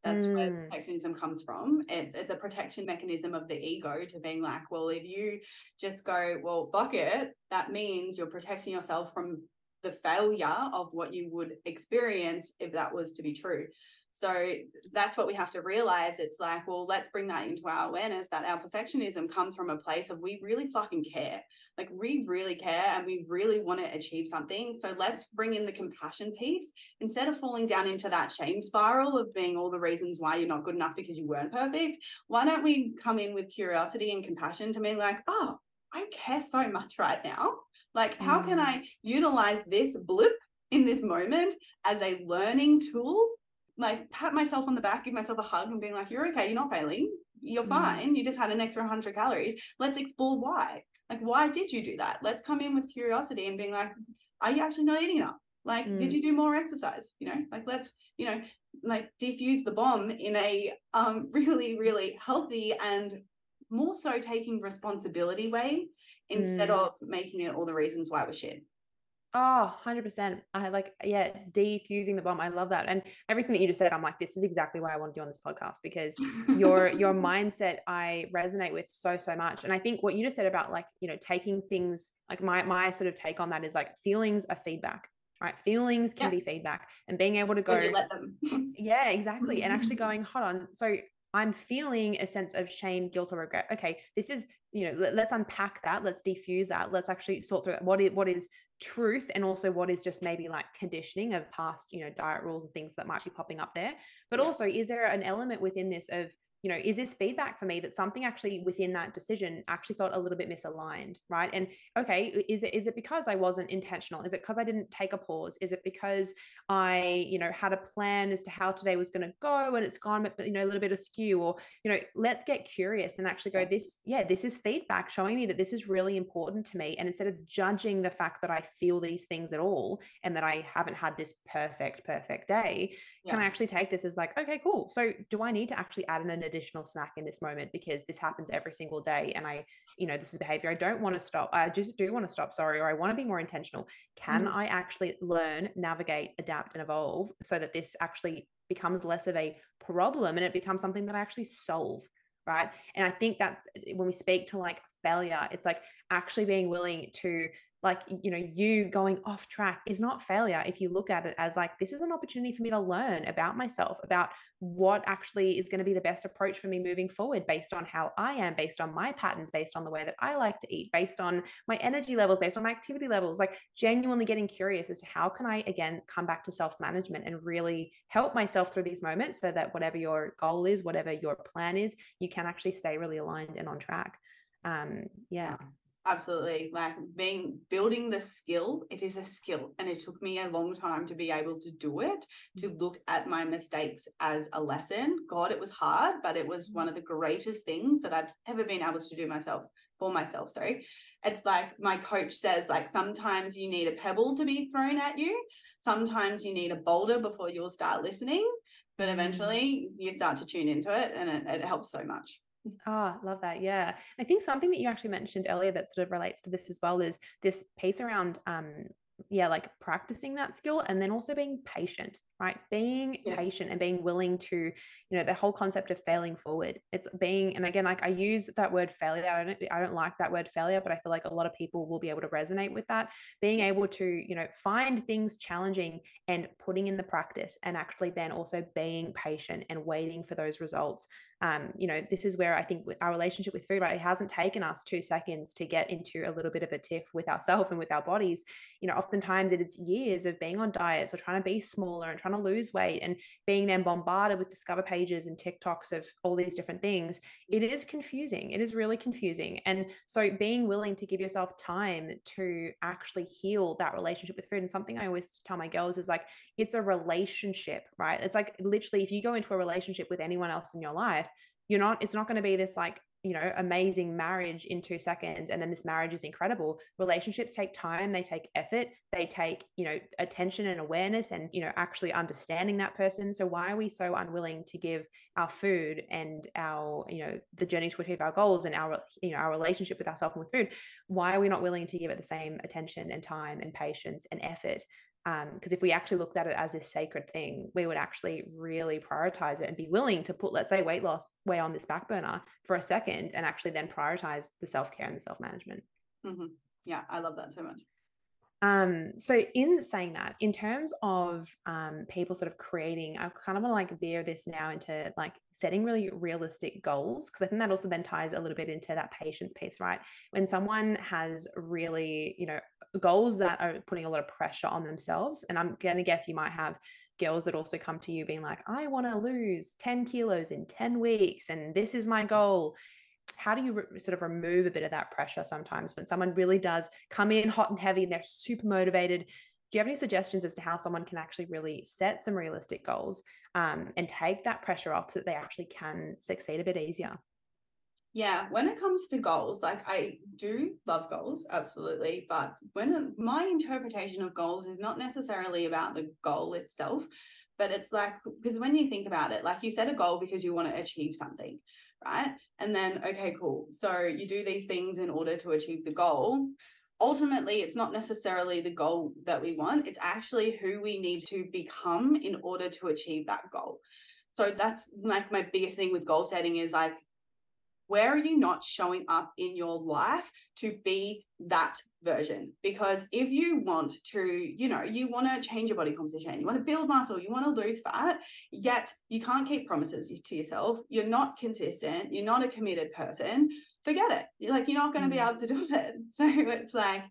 That's mm. where perfectionism comes from. It's it's a protection mechanism of the ego to being like, well, if you just go, well, fuck it, that means you're protecting yourself from the failure of what you would experience if that was to be true. So that's what we have to realize. It's like, well, let's bring that into our awareness that our perfectionism comes from a place of we really fucking care. Like we really care and we really want to achieve something. So let's bring in the compassion piece instead of falling down into that shame spiral of being all the reasons why you're not good enough because you weren't perfect. Why don't we come in with curiosity and compassion to be like, oh, I care so much right now. Like, how can mm. I utilize this blip in this moment as a learning tool? Like, pat myself on the back, give myself a hug, and being like, you're okay, you're not failing, you're mm. fine, you just had an extra 100 calories. Let's explore why. Like, why did you do that? Let's come in with curiosity and being like, are you actually not eating enough? Like, mm. did you do more exercise? You know, like, let's, you know, like defuse the bomb in a um [LAUGHS] really, really healthy and more so taking responsibility way instead mm. of making it all the reasons why we're shit. Oh, 100%. I like, yeah, defusing the bomb. I love that. And everything that you just said, I'm like, this is exactly why I want to do on this podcast because your your [LAUGHS] mindset I resonate with so, so much. And I think what you just said about like, you know, taking things like my my sort of take on that is like feelings are feedback. Right. Feelings can yeah. be feedback and being able to go let them. [LAUGHS] yeah, exactly. And actually [LAUGHS] going, hold on. So I'm feeling a sense of shame, guilt, or regret. Okay, this is, you know, let, us unpack that. Let's defuse that. Let's actually sort through that. What is, what is truth and also what is just maybe like conditioning of past, you know, diet rules and things that might be popping up there. But yeah. also, is there an element within this of you know, is this feedback for me that something actually within that decision actually felt a little bit misaligned, right? And okay, is it is it because I wasn't intentional? Is it because I didn't take a pause? Is it because I, you know, had a plan as to how today was going to go and it's gone, you know, a little bit askew? Or, you know, let's get curious and actually go, this, yeah, this is feedback showing me that this is really important to me. And instead of judging the fact that I feel these things at all and that I haven't had this perfect, perfect day, yeah. can I actually take this as like, okay, cool. So do I need to actually add an additional snack in this moment because this happens every single day and I, you know, this is behavior I don't want to stop. I just do want to stop, sorry, or I want to be more intentional. Can mm-hmm. I actually learn, navigate, adapt, and evolve so that this actually becomes less of a problem and it becomes something that I actually solve? Right. And I think that when we speak to like failure, it's like actually being willing to like you know you going off track is not failure if you look at it as like this is an opportunity for me to learn about myself about what actually is going to be the best approach for me moving forward based on how i am based on my patterns based on the way that i like to eat based on my energy levels based on my activity levels like genuinely getting curious as to how can i again come back to self management and really help myself through these moments so that whatever your goal is whatever your plan is you can actually stay really aligned and on track. Um yeah absolutely like being building the skill it is a skill and it took me a long time to be able to do it to mm. look at my mistakes as a lesson. God it was hard but it was one of the greatest things that i've ever been able to do myself for myself sorry. It's like my coach says like sometimes you need a pebble to be thrown at you. Sometimes you need a boulder before you'll start listening. But mm. eventually you start to tune into it and it, it helps so much Ah, oh, love that. Yeah. I think something that you actually mentioned earlier that sort of relates to this as well is this piece around um yeah, like practicing that skill and then also being patient right being yeah. patient and being willing to you know the whole concept of failing forward it's being and again like i use that word failure i don't i don't like that word failure but i feel like a lot of people will be able to resonate with that being able to you know find things challenging and putting in the practice and actually then also being patient and waiting for those results um, you know, this is where I think our relationship with food, right? It hasn't taken us two seconds to get into a little bit of a tiff with ourselves and with our bodies. You know, oftentimes it is years of being on diets or trying to be smaller and trying to lose weight and being then bombarded with discover pages and TikToks of all these different things. It is confusing. It is really confusing. And so being willing to give yourself time to actually heal that relationship with food. And something I always tell my girls is like, it's a relationship, right? It's like literally, if you go into a relationship with anyone else in your life, you're not it's not going to be this like you know amazing marriage in 2 seconds and then this marriage is incredible. Relationships take time they take effort they take you know attention and awareness and you know actually understanding that person. So why are we so unwilling to give our food and our you know the journey to achieve our goals and our you know our relationship with ourselves and with food? Why are we not willing to give it the same attention and time and patience and effort because um, if we actually looked at it as this sacred thing, we would actually really prioritize it and be willing to put, let's say, weight loss way on this back burner for a second and actually then prioritize the self care and the self management. Mm-hmm. Yeah, I love that so much. Um, so in saying that, in terms of um, people sort of creating, I kind of want to like veer this now into like setting really realistic goals because I think that also then ties a little bit into that patience piece, right? When someone has really, you know, goals that are putting a lot of pressure on themselves, and I'm going to guess you might have girls that also come to you being like, I want to lose 10 kilos in 10 weeks, and this is my goal. How do you re- sort of remove a bit of that pressure sometimes when someone really does come in hot and heavy and they're super motivated? Do you have any suggestions as to how someone can actually really set some realistic goals um, and take that pressure off so that they actually can succeed a bit easier yeah when it comes to goals like i do love goals absolutely but when my interpretation of goals is not necessarily about the goal itself but it's like because when you think about it like you set a goal because you want to achieve something right? And then, okay, cool. So you do these things in order to achieve the goal. Ultimately, it's not necessarily the goal that we want, it's actually who we need to become in order to achieve that goal. So that's like my biggest thing with goal setting is like where are you not showing up in your life to be that version? Because if you want to you know you want to change your body composition you want to build muscle you want to lose fat yet you can't keep promises to yourself you're not consistent you're not a committed person forget it. You're like you're not going to be mm. able to do it. [LAUGHS] So it's like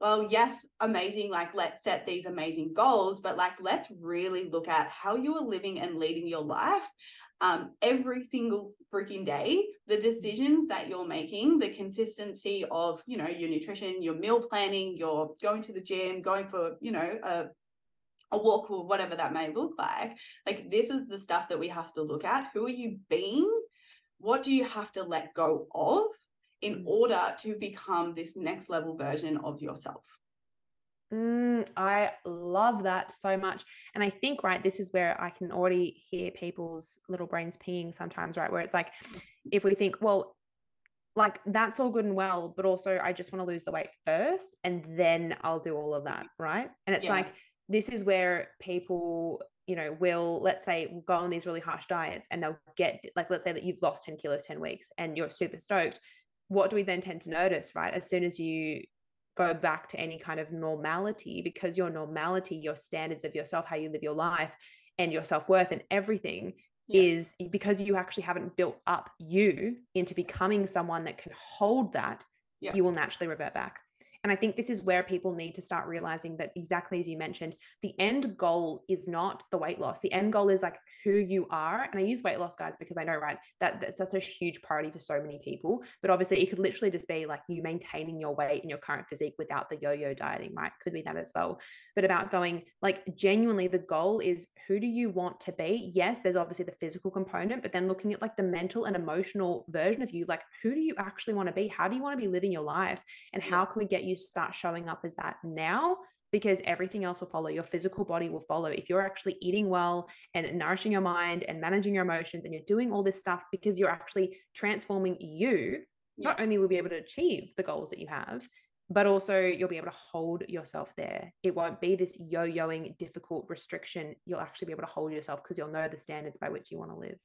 well yes amazing like let's set these amazing goals but like let's really look at how you are living and leading your life um, every single freaking day. The decisions that you're making the consistency of you know your nutrition your meal planning your going to the gym going for you know a a walk or whatever that may look like like this is the stuff that we have to look at. Who are you being? What do you have to let go of in mm. order to become this next level version of yourself Mm, I love that so much. And I think, right, this is where I can already hear people's little brains peeing sometimes, right? Where it's like, if we think, well, like that's all good and well, but also I just want to lose the weight first and then I'll do all of that, right? And it's yeah. like, this is where people, you know, will, let's say, go on these really harsh diets and they'll get, like, let's say that you've lost 10 kilos, 10 weeks and you're super stoked. What do we then tend to notice, right? As soon as you go back to any kind of normality because your normality, your standards of yourself, how you live your life, and your self worth and everything yeah. is because you actually haven't built up you into becoming someone that can hold that, yeah. you will naturally revert back. And I think this is where people need to start realizing that exactly as you mentioned, the end goal is not the weight loss. The end goal is like who you are. And I use weight loss, guys, because I know, right, that that's, that's a huge priority for so many people. But obviously, it could literally just be like you maintaining your weight and your current physique without the yo yo dieting, right? Could be that as well. But about going like genuinely, the goal is who do you want to be? Yes, there's obviously the physical component, but then looking at like the mental and emotional version of you, like who do you actually want to be? How do you want to be living your life? And how can we get you to start showing up as that now because everything else will follow. Your physical body will follow. If you're actually eating well and nourishing your mind and managing your emotions and you're doing all this stuff because you're actually transforming you, yeah. not only will be able to achieve the goals that you have, but also you'll be able to hold yourself there. It won't be this yo yoing, difficult restriction. You'll actually be able to hold yourself because you'll know the standards by which you want to live.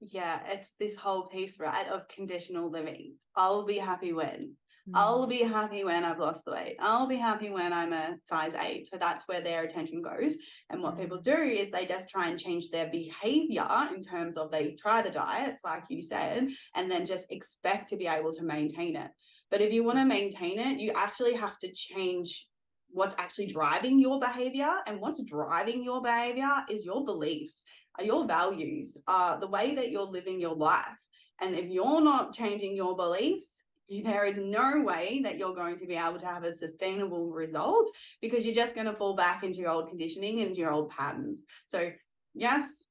Yeah, it's this whole piece, right, of conditional living. I'll be happy when I'll mm. be happy when I've lost the weight. I'll be happy when I'm a size eight. So that's where their attention goes. And what people mm. do is they just try and change their behavior in terms of they try the diets, like you said, and then just expect to be able to maintain it. But if you want to maintain it, you actually have to change what's actually driving your behavior. And what's driving your behavior is your beliefs, your values, uh, the way that you're living your life. And if you're not changing your beliefs, there is no way that you're going to be able to have a sustainable result because you're just going to fall back into your old conditioning and your old patterns. So, yes,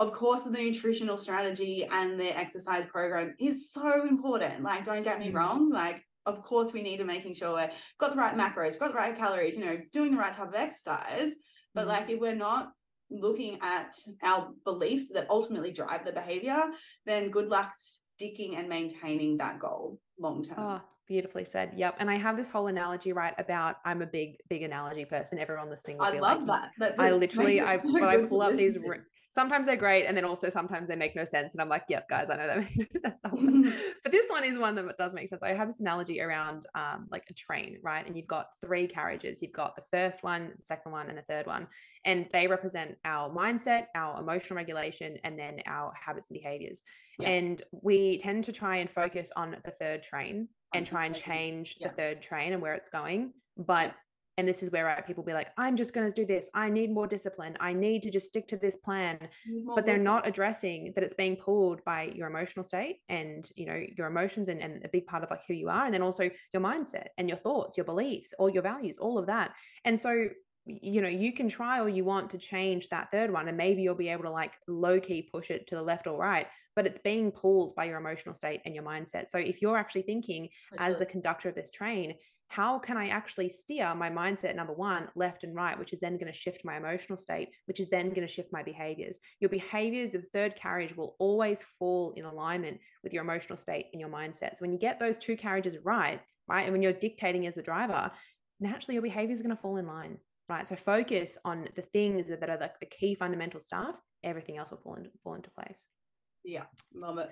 of course, the nutritional strategy and the exercise program is so important. Like, don't get me Mm. wrong. Like, of course, we need to making sure we've got the right macros, got the right calories, you know, doing the right type of exercise. But Mhm. like, if we're not looking at our beliefs that ultimately drive the behavior, then good luck sticking and maintaining that goal long term. Oh, beautifully said. Yep. And I have this whole analogy right about I'm a big, big analogy person. Everyone listening will I be love like, that. That's I literally, I so when I pull up these, sometimes they're great, and then also sometimes they make no sense, and I'm like, yep, guys, I know that [LAUGHS] makes no sense. [LAUGHS] [LAUGHS] but this one is one that does make sense. I have this analogy around um, like a train, right? And you've got three carriages. You've got the first one, second one, and the third one, and they represent our mindset, our emotional regulation, and then our habits and behaviors. Yeah. And we tend to try and focus on the third train and try and change Yeah. the third train and where it's going. But and this is where right, people be like, I'm just going to do this. I need more discipline. I need to just stick to this plan. But they're not addressing that it's being pulled by your emotional state and you know your emotions and, and a big part of like who you are, and then also your mindset and your thoughts, your beliefs, all your values, all of that. And so you know you can try all you want to change that third one and maybe you'll be able to like low key push it to the left or right but it's being pulled by your emotional state and your mindset. So if you're actually thinking as the conductor of this train how can i actually steer my mindset number one left and right which is then going to shift my emotional state which is then going to shift my behaviors. Your behaviors of third carriage will always fall in alignment with your emotional state and your mindset. So when you get those two carriages right right and when you're dictating as the driver naturally your behavior is going to fall in line right so focus on the things that are like the key fundamental stuff everything else will fall into fall into place Yeah, love it.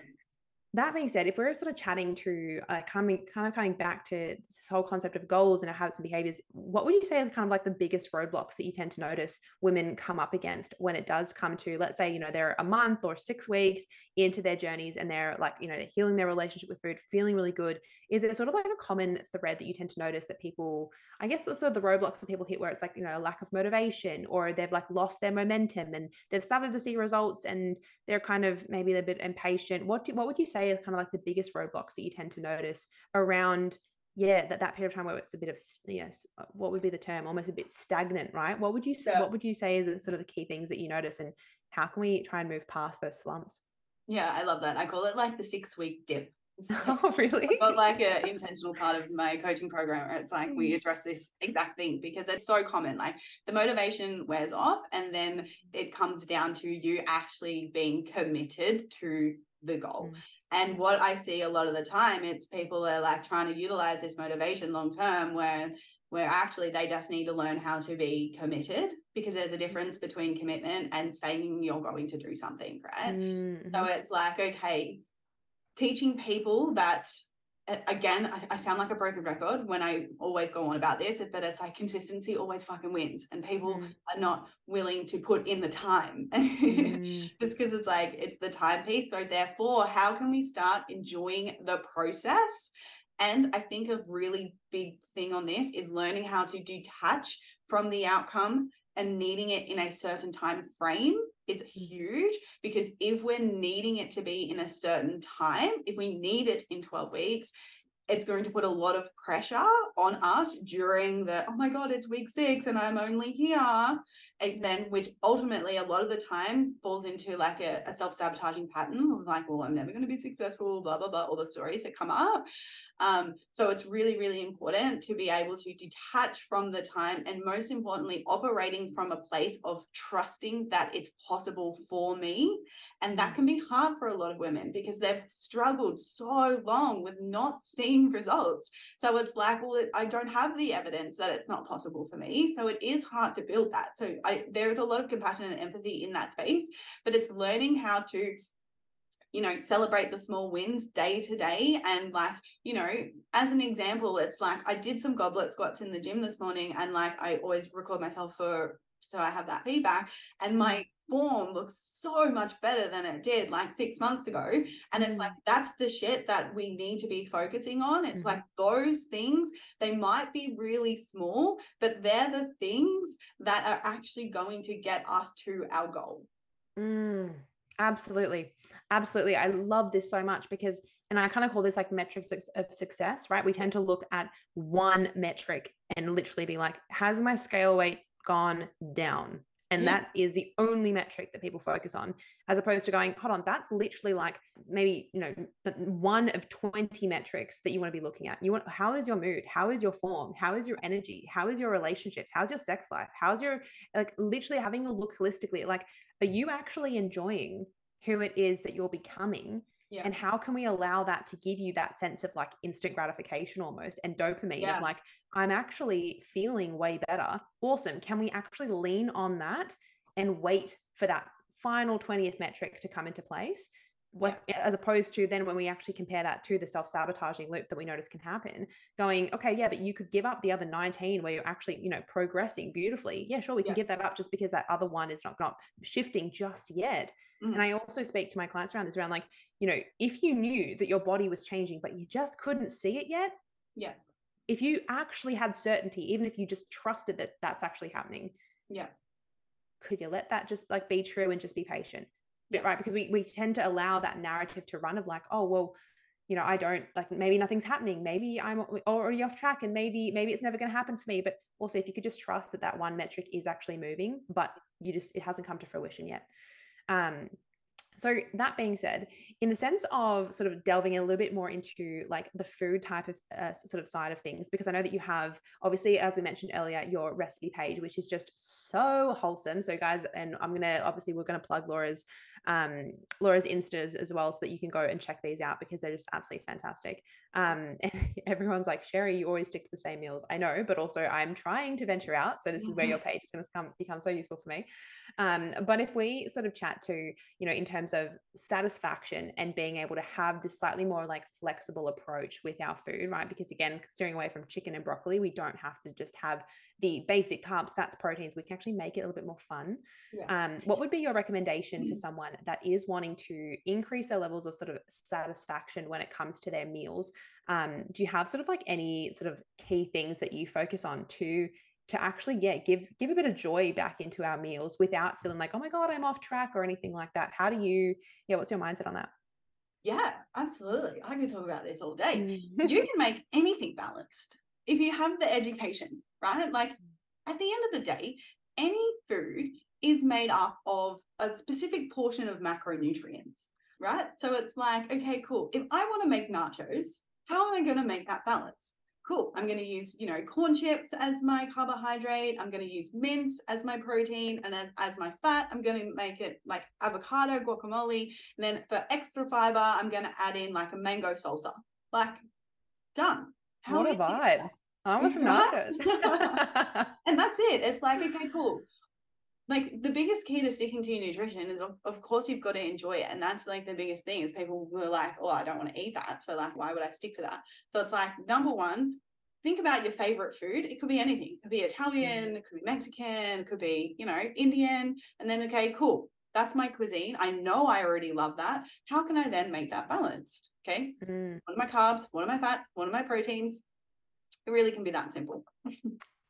That being said, if we're sort of chatting to uh, coming kind of coming back to this whole concept of goals and habits and behaviors, what would you say are kind of like the biggest roadblocks that you tend to notice women come up against when it does come to, let's say, you know, they're a month or six weeks into their journeys and they're like, you know, they're healing their relationship with food, feeling really good. Is it sort of like a common thread that you tend to notice that people, I guess, sort of the roadblocks that people hit where it's like, you know, a lack of motivation or they've like lost their momentum and they've started to see results and they're kind of maybe a bit impatient. What do, what would you say are kind of like the biggest roadblocks that you tend to notice around yeah that, that period of time where it's a bit of s- you know uh, what would be the term almost a bit stagnant right what would you say Yeah. what would you say is sort of the key things that you notice and how can we try and move past those slumps Yeah, I love that. I call it like the six week dip. [LAUGHS] Oh really I've like an intentional part of my coaching program it's like we Mm. address this exact thing because it's so common. Like the motivation wears off, and then it comes down to you actually being committed to the goal. Mm. And what I see a lot of the time, it's people are like trying to utilize this motivation long term where where actually they just need to learn how to be committed because there's a difference between commitment and saying you're going to do something, right? Mhm. So it's like, okay, teaching people that again, I, I sound like a broken record when I always go on about this, but it's like consistency always fucking wins, and people Mm, are not willing to put in the time. [LAUGHS] mm, it's because it's like it's the time piece. So therefore, how can we start enjoying the process? And I think a really big thing on this is learning how to detach from the outcome and needing it in a certain time frame is huge because if we're needing it to be in a certain time, if we need it in 12 weeks, it's going to put a lot of pressure on us during the oh my god it's week six and i'm only here. And then which ultimately a lot of the time falls into like a, a self-sabotaging pattern of like well i'm never going to be successful blah blah blah all the stories that come up um, so it's really really important to be able to detach from the time and most importantly operating from a place of trusting that it's possible for me and that Mm. can be hard for a lot of women because they've struggled so long with not seeing results. So it's like, well, I don't have the evidence that it's not possible for me. So it is hard to build that. So I, there's a lot of compassion and empathy in that space, but it's learning how to you know celebrate the small wins day to day. And like you know as an example it's like i did some goblet squats in the gym this morning and like i always record myself for so i have that feedback. And my form looks so much better than it did like six months ago. And it's like that's the shit that we need to be focusing on. It's Mhm. like those things they might be really small but they're the things that are actually going to get us to our goal. Mm, absolutely. Absolutely. I love this so much because, and I kind of call this like metrics of success, right? We tend to look at one metric and literally be like, has my scale weight gone down? And Yeah. that is the only metric that people focus on, as opposed to going, hold on, that's literally like maybe, you know, one of 20 metrics that you want to be looking at. You want, how is your mood? How is your form? How is your energy? How is your relationships? How's your sex life? How's your, like, literally having a look holistically, like, are you actually enjoying who it is that you're becoming? Yeah. And how can we allow that to give you that sense of like instant gratification almost and dopamine Yeah. of like, I'm actually feeling way better. Awesome. Can we actually lean on that and wait for that final 20th metric to come into place? What, as opposed to then when we actually compare that to the self-sabotaging loop that we notice can happen, going, okay, yeah, but you could give up the other 19 where you're actually, you know, progressing beautifully. Yeah, sure, we can give that up just because that other one is not, not shifting just yet. Mhm. And I also speak to my clients around this around like, you know, if you knew that your body was changing, but you just couldn't see it yet. Yeah. If you actually had certainty, even if you just trusted that that's actually happening, Yeah. could you let that just like be true and just be patient? Yeah. Right. Because we, we tend to allow that narrative to run of like, oh, well, you know, I don't like maybe nothing's happening. Maybe I'm already off track and maybe, maybe it's never going to happen for me. But also, if you could just trust that that one metric is actually moving, but you just, it hasn't come to fruition yet. Um, so that being said, in the sense of sort of delving a little bit more into like the food type of uh, sort of side of things, because I know that you have obviously, as we mentioned earlier, your recipe page, which is just so wholesome. So guys, and I'm gonna obviously we're gonna plug Laura's um Laura's instas as well, so that you can go and check these out because they're just absolutely fantastic. Um, and [LAUGHS] everyone's like, Sheri, you always stick to the same meals. I know, but also I'm trying to venture out. So this is where [LAUGHS] your page is going to come become so useful for me. Um, but if we sort of chat to, you know, in terms of satisfaction and being able to have this slightly more like flexible approach with our food, right? Because again, steering away from chicken and broccoli, we don't have to just have the basic carbs, fats, proteins. We can actually make it a little bit more fun. Yeah. Um, what would be your recommendation for someone that is wanting to increase their levels of sort of satisfaction when it comes to their meals? Um, do you have sort of like any sort of key things that you focus on to to actually yeah give give a bit of joy back into our meals without feeling like oh my god i'm off track or anything like that how do you yeah what's your mindset on that Yeah, absolutely. I can talk about this all day. Mm. you can make anything balanced if you have the education, right? Like at the end of the day, any food is made up of a specific portion of macronutrients, right? So it's like, okay, cool. If I want to make nachos, how am I going to make that balanced? Cool. I'm going to use, you know, corn chips as my carbohydrate. I'm going to use mince as my protein. And then as my fat, I'm going to make it like avocado, guacamole. And then for extra fiber, I'm going to add in like a mango salsa. Like, done. what a easy is that? vibe i want some [LAUGHS] nachos [LAUGHS] and that's it. It's like, okay, cool. Like the biggest key to sticking to your nutrition is, of, of course, you've got to enjoy it. And that's like the biggest thing is people were like, oh, I don't want to eat that. So, like, why would I stick to that? So, it's like, number one, think about your favorite food. It could be anything. It could be Italian, it could be Mexican, it could be, you know, Indian. And then, okay, cool. That's my cuisine. I know I already love that. How can I then make that balanced? Okay. Mm. What are my carbs? What are my fats? What are my proteins? It really can be that simple. [LAUGHS]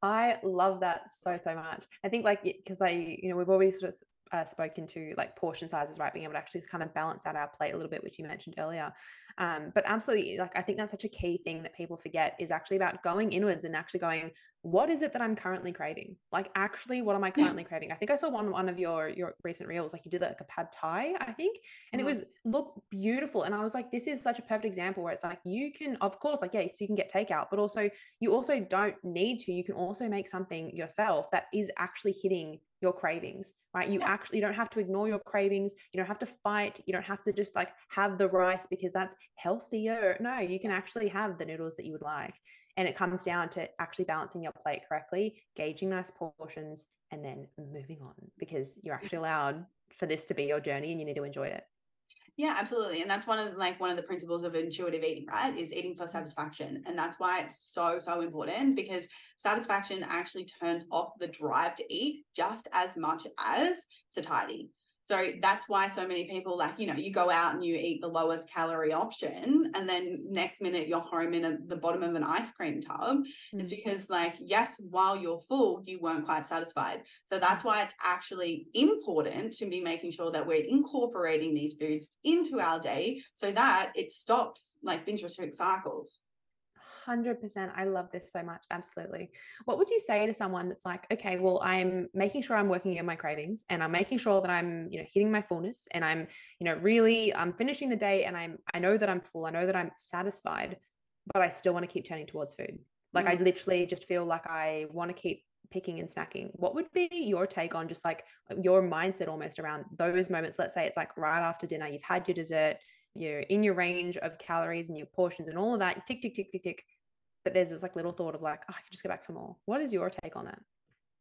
I love that so so much. I think like because I you know we've already sort of uh, spoken to like portion sizes, right? Being able to actually kind of balance out our plate a little bit, which you mentioned earlier. Um, but absolutely, like I think that's such a key thing that people forget is actually about going inwards and actually going, what is it that I'm currently craving? Like actually, what am I currently craving? I think I saw one one of your your recent reels, like you did like a pad thai, I think, and Mhm. it was look beautiful. And I was like, this is such a perfect example where it's like you can, of course, like yeah, so you can get takeout, but also you also don't need to. You can also make something yourself that is actually hitting your cravings, right? You Yeah. actually you don't have to ignore your cravings. You don't have to fight. You don't have to just like have the rice because that's healthier. No, you can actually have the noodles that you would like. And it comes down to actually balancing your plate correctly, gauging nice portions, and then moving on because you're actually allowed for this to be your journey and you need to enjoy it. Yeah, absolutely. And that's one of like one of the principles of intuitive eating, right? Is eating for mm-hmm. satisfaction. And that's why it's so, so important because satisfaction actually turns off the drive to eat just as much as satiety. So that's why so many people like, you know, you go out and you eat the lowest calorie option, and then next minute you're home in a, the bottom of an ice cream tub. It's Mm. because, like, yes, while you're full, you weren't quite satisfied. So that's why it's actually important to be making sure that we're incorporating these foods into our day so that it stops like binge restrict cycles. 100%. I love this so much. Absolutely. What would you say to someone that's like, okay, well, I'm making sure I'm working on my cravings and I'm making sure that I'm, you know, hitting my fullness and I'm, you know, really I'm finishing the day and I'm I know that I'm full. I know that I'm satisfied, but I still want to keep turning towards food. Like mm. I literally just feel like I want to keep picking and snacking. What would be your take on just like your mindset almost around those moments? Let's say it's like right after dinner, you've had your dessert, you're in your range of calories and your portions and all of that. You tick, tick, tick, tick, tick. But there's this like little thought of like, oh, I could just go back for more. What is your take on that?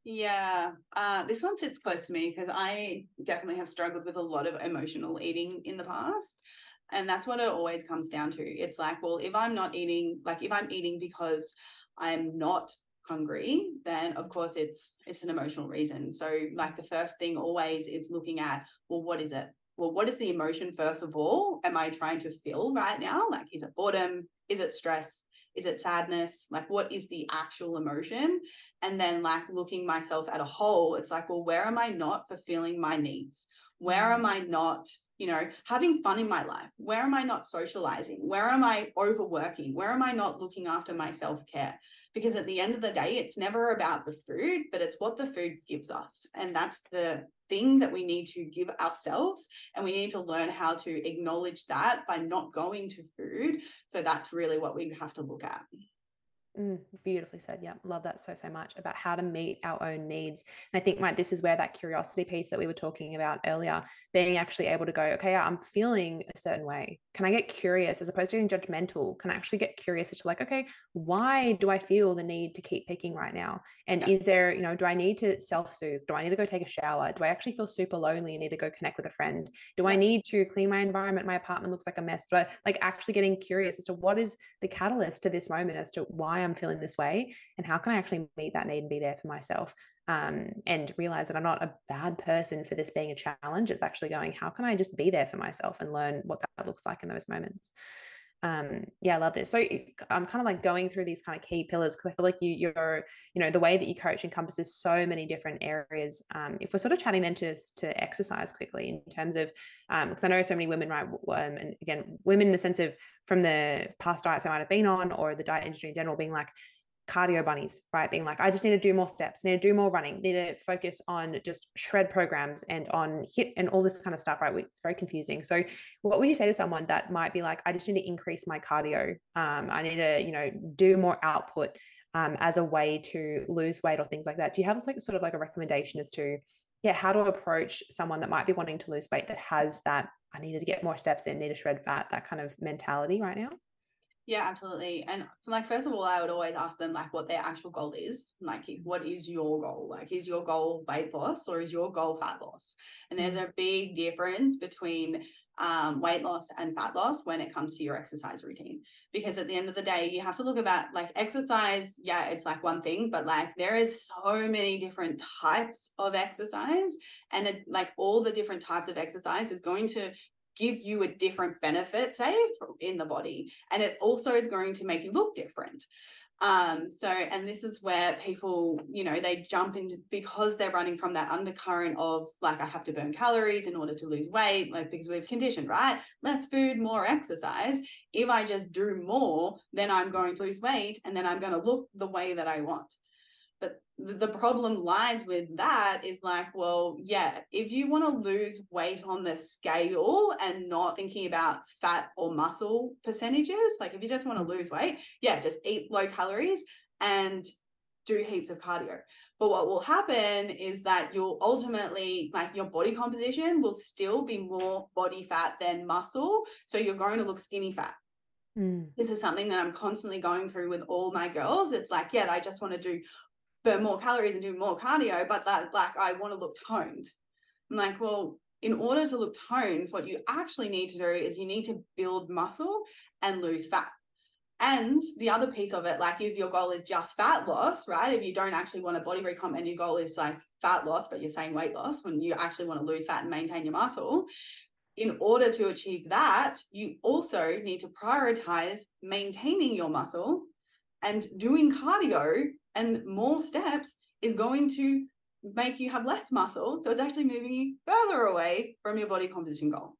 Yeah, uh, this one sits close to me because I definitely have struggled with a lot of emotional eating in the past. And that's what it always comes down to. It's like, well, if I'm not eating, like if I'm eating because I'm not hungry, then of course it's it's an emotional reason. So like the first thing always is looking at, well, what is it? Well, what is the emotion first of all? Am I trying to feel right now? Like, is it boredom? Is it stress? Is it sadness? Like, what is the actual emotion? And then, like, looking myself at a whole, it's like, well, where am I not fulfilling my needs? Where am mm. I not, you know, having fun in my life? Where am I not socializing? Where am I overworking? Where am I not looking after my self care? Because at the end of the day, it's never about the food, but it's what the food gives us. And that's the thing that we need to give ourselves. And we need to learn how to acknowledge that by not going to food. So that's really what we have to look at. Mm, beautifully said. Yeah, love that so so much about how to meet our own needs. And I think, right, this is where that curiosity piece that we were talking about earlier, being actually able to go, okay, I'm feeling a certain way. Can I get curious as opposed to being judgmental? Can I actually get curious as to like, okay, why do I feel the need to keep picking right now? And yeah. is there, you know, do I need to self soothe? Do I need to go take a shower? Do I actually feel super lonely and need to go connect with a friend? Do yeah. I need to clean my environment? My apartment looks like a mess. I like actually getting curious as to what is the catalyst to this moment as to why I'm feeling this way and how can I actually meet that need and be there for myself um, and realize that I'm not a bad person for this being a challenge. It's actually going, how can I just be there for myself and learn what that looks like in those moments? Um yeah i love this. So i'm kind of like going through these kind of key pillars because i feel like you you're you know the way that you coach encompasses so many different areas um if we're sort of chatting then to to exercise quickly in terms of um because i know so many women right um, and again women in the sense of from the past diets i might have been on or the diet industry in general being like cardio bunnies, right? Being like, I just need to do more steps, need to do more running, need to focus on just shred programs and on HIIT and all this kind of stuff, right? It's very confusing. So, what would you say to someone that might be like, I just need to increase my cardio? Um, I need to, you know, do more output um, as a way to lose weight or things like that. Do you have like sort of like a recommendation as to, yeah, how to approach someone that might be wanting to lose weight that has that, I needed to get more steps in, need to shred fat, that kind of mentality right now? Yeah, absolutely. And like first of all, I would always ask them like what their actual goal is. Like what is your goal? Like is your goal weight loss or is your goal fat loss? And there's mm. a big difference between um, weight loss and fat loss when it comes to your exercise routine. Because at the end of the day, you have to look about like exercise. Yeah, it's like one thing, but like there is so many different types of exercise, and it, like all the different types of exercise is going to give you a different benefit, say, in the body. And it also is going to make you look different. Um, so, and this is where people, you know, they jump into because they're running from that undercurrent of like, I have to burn calories in order to lose weight, like because we've conditioned, right? Less food, more exercise. If I just do more, then I'm going to lose weight and then I'm going to look the way that I want. The problem lies with that is like, well, yeah, if you want to lose weight on the scale and not thinking about fat or muscle percentages, like if you just want to lose weight, yeah, just eat low calories and do heaps of cardio. But what will happen is that you'll ultimately, like your body composition will still be more body fat than muscle. So you're going to look skinny fat. Mm. This is something that I'm constantly going through with all my girls. It's like, yeah, I just want to do burn more calories and do more cardio, but that like I want to look toned. I'm like, well, in order to look toned, what you actually need to do is you need to build muscle and lose fat. And the other piece of it, like if your goal is just fat loss, right? If you don't actually want a body recomp and your goal is like fat loss, but you're saying weight loss, when you actually want to lose fat and maintain your muscle, in order to achieve that, you also need to prioritize maintaining your muscle and doing cardio and more steps is going to make you have less muscle. So it's actually moving you further away from your body composition goal.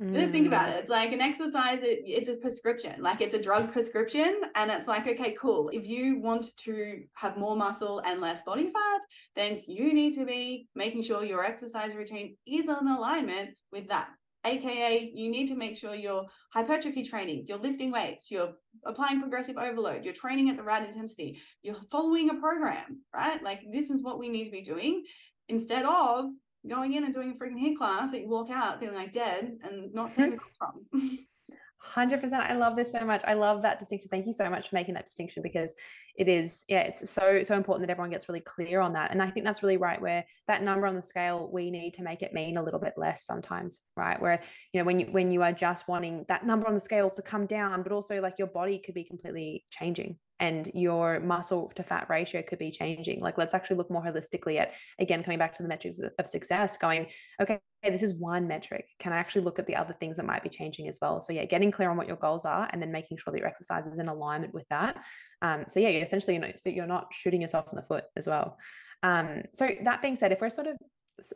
Mm. Think about it. It's like an exercise, it, it's a prescription, like it's a drug prescription. And it's like, okay, cool. If you want to have more muscle and less body fat, then you need to be making sure your exercise routine is in alignment with that. AKA, you need to make sure your hypertrophy training, you're lifting weights, you're applying progressive overload, you're training at the right intensity, you're following a program, right? Like, this is what we need to be doing instead of going in and doing a freaking HIIT class that you walk out feeling like dead and not seeing from. [LAUGHS] 100% i love this so much. I love that distinction. Thank you so much for making that distinction because it is yeah it's so so important that everyone gets really clear on that. And i think that's really right where that number on the scale we need to make it mean a little bit less sometimes right? Where you know when you when you are just wanting that number on the scale to come down but also like your body could be completely changing and your muscle to fat ratio could be changing. Like, let's actually look more holistically at, again, coming back to the metrics of success, going, okay, this is one metric. Can I actually look at the other things that might be changing as well? So, yeah, getting clear on what your goals are and then making sure that your exercise is in alignment with that. Um, so, yeah, you're essentially, you know, so you're not shooting yourself in the foot as well. Um, so, that being said, if we're sort of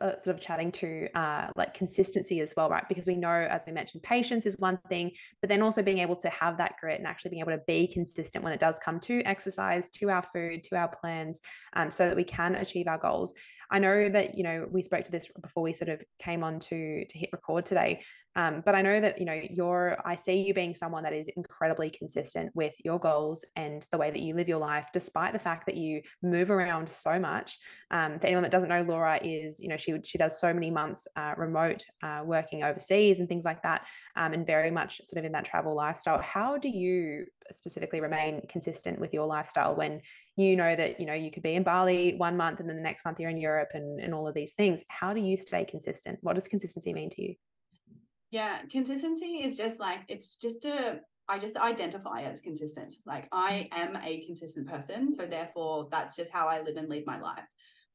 uh, sort of chatting to uh, like consistency as well, right? Because we know, as we mentioned, patience is one thing, but then also being able to have that grit and actually being able to be consistent when it does come to exercise, to our food, to our plans, um, so that we can achieve our goals. I know that you know we spoke to this before we sort of came on to to hit record today, um, but I know that you know you're. I see you being someone that is incredibly consistent with your goals and the way that you live your life, despite the fact that you move around so much. Um, for anyone that doesn't know, Laura is you know she she does so many months uh, remote uh, working overseas and things like that, um, and very much sort of in that travel lifestyle. How do you specifically remain consistent with your lifestyle when you know that you know you could be in Bali one month and then the next month you're in Europe and, and all of these things how do you stay consistent what does consistency mean to you yeah consistency is just like it's just a I just identify as consistent like I am a consistent person so therefore that's just how I live and lead my life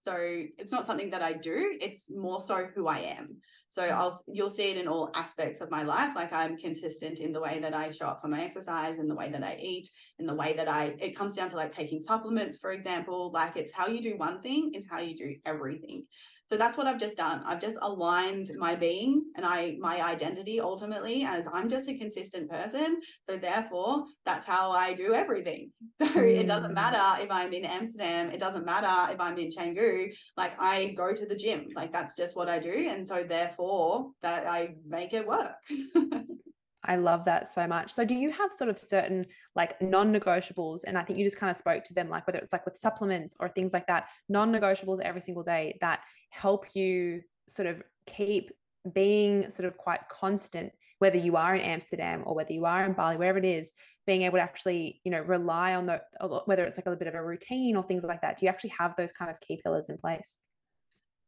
so it's not something that I do, it's more so who I am. So mm. I'll you'll see it in all aspects of my life. Like I'm consistent in the way that I show up for my exercise, in the way that I eat, in the way that I it comes down to like taking supplements, for example. Like it's how you do one thing is how you do everything. So that's what I've just done. I've just aligned my being and I my identity ultimately as I'm just a consistent person. So therefore, that's how I do everything. [LAUGHS] So mm. it doesn't mm. matter if I'm in Amsterdam, it doesn't matter if I'm in Canggu, like I go to the gym. Like that's just what I do and so therefore that I make it work. [LAUGHS] I love that so much. So do you have sort of certain like non-negotiables? And I think you just kind of spoke to them like whether it's like with supplements or things like that, non-negotiables every single day that help you sort of keep being sort of quite constant whether you are in Amsterdam or whether you are in Bali wherever it is being able to actually you know rely on the whether it's like a bit of a routine or things like that. Do you actually have those kind of key pillars in place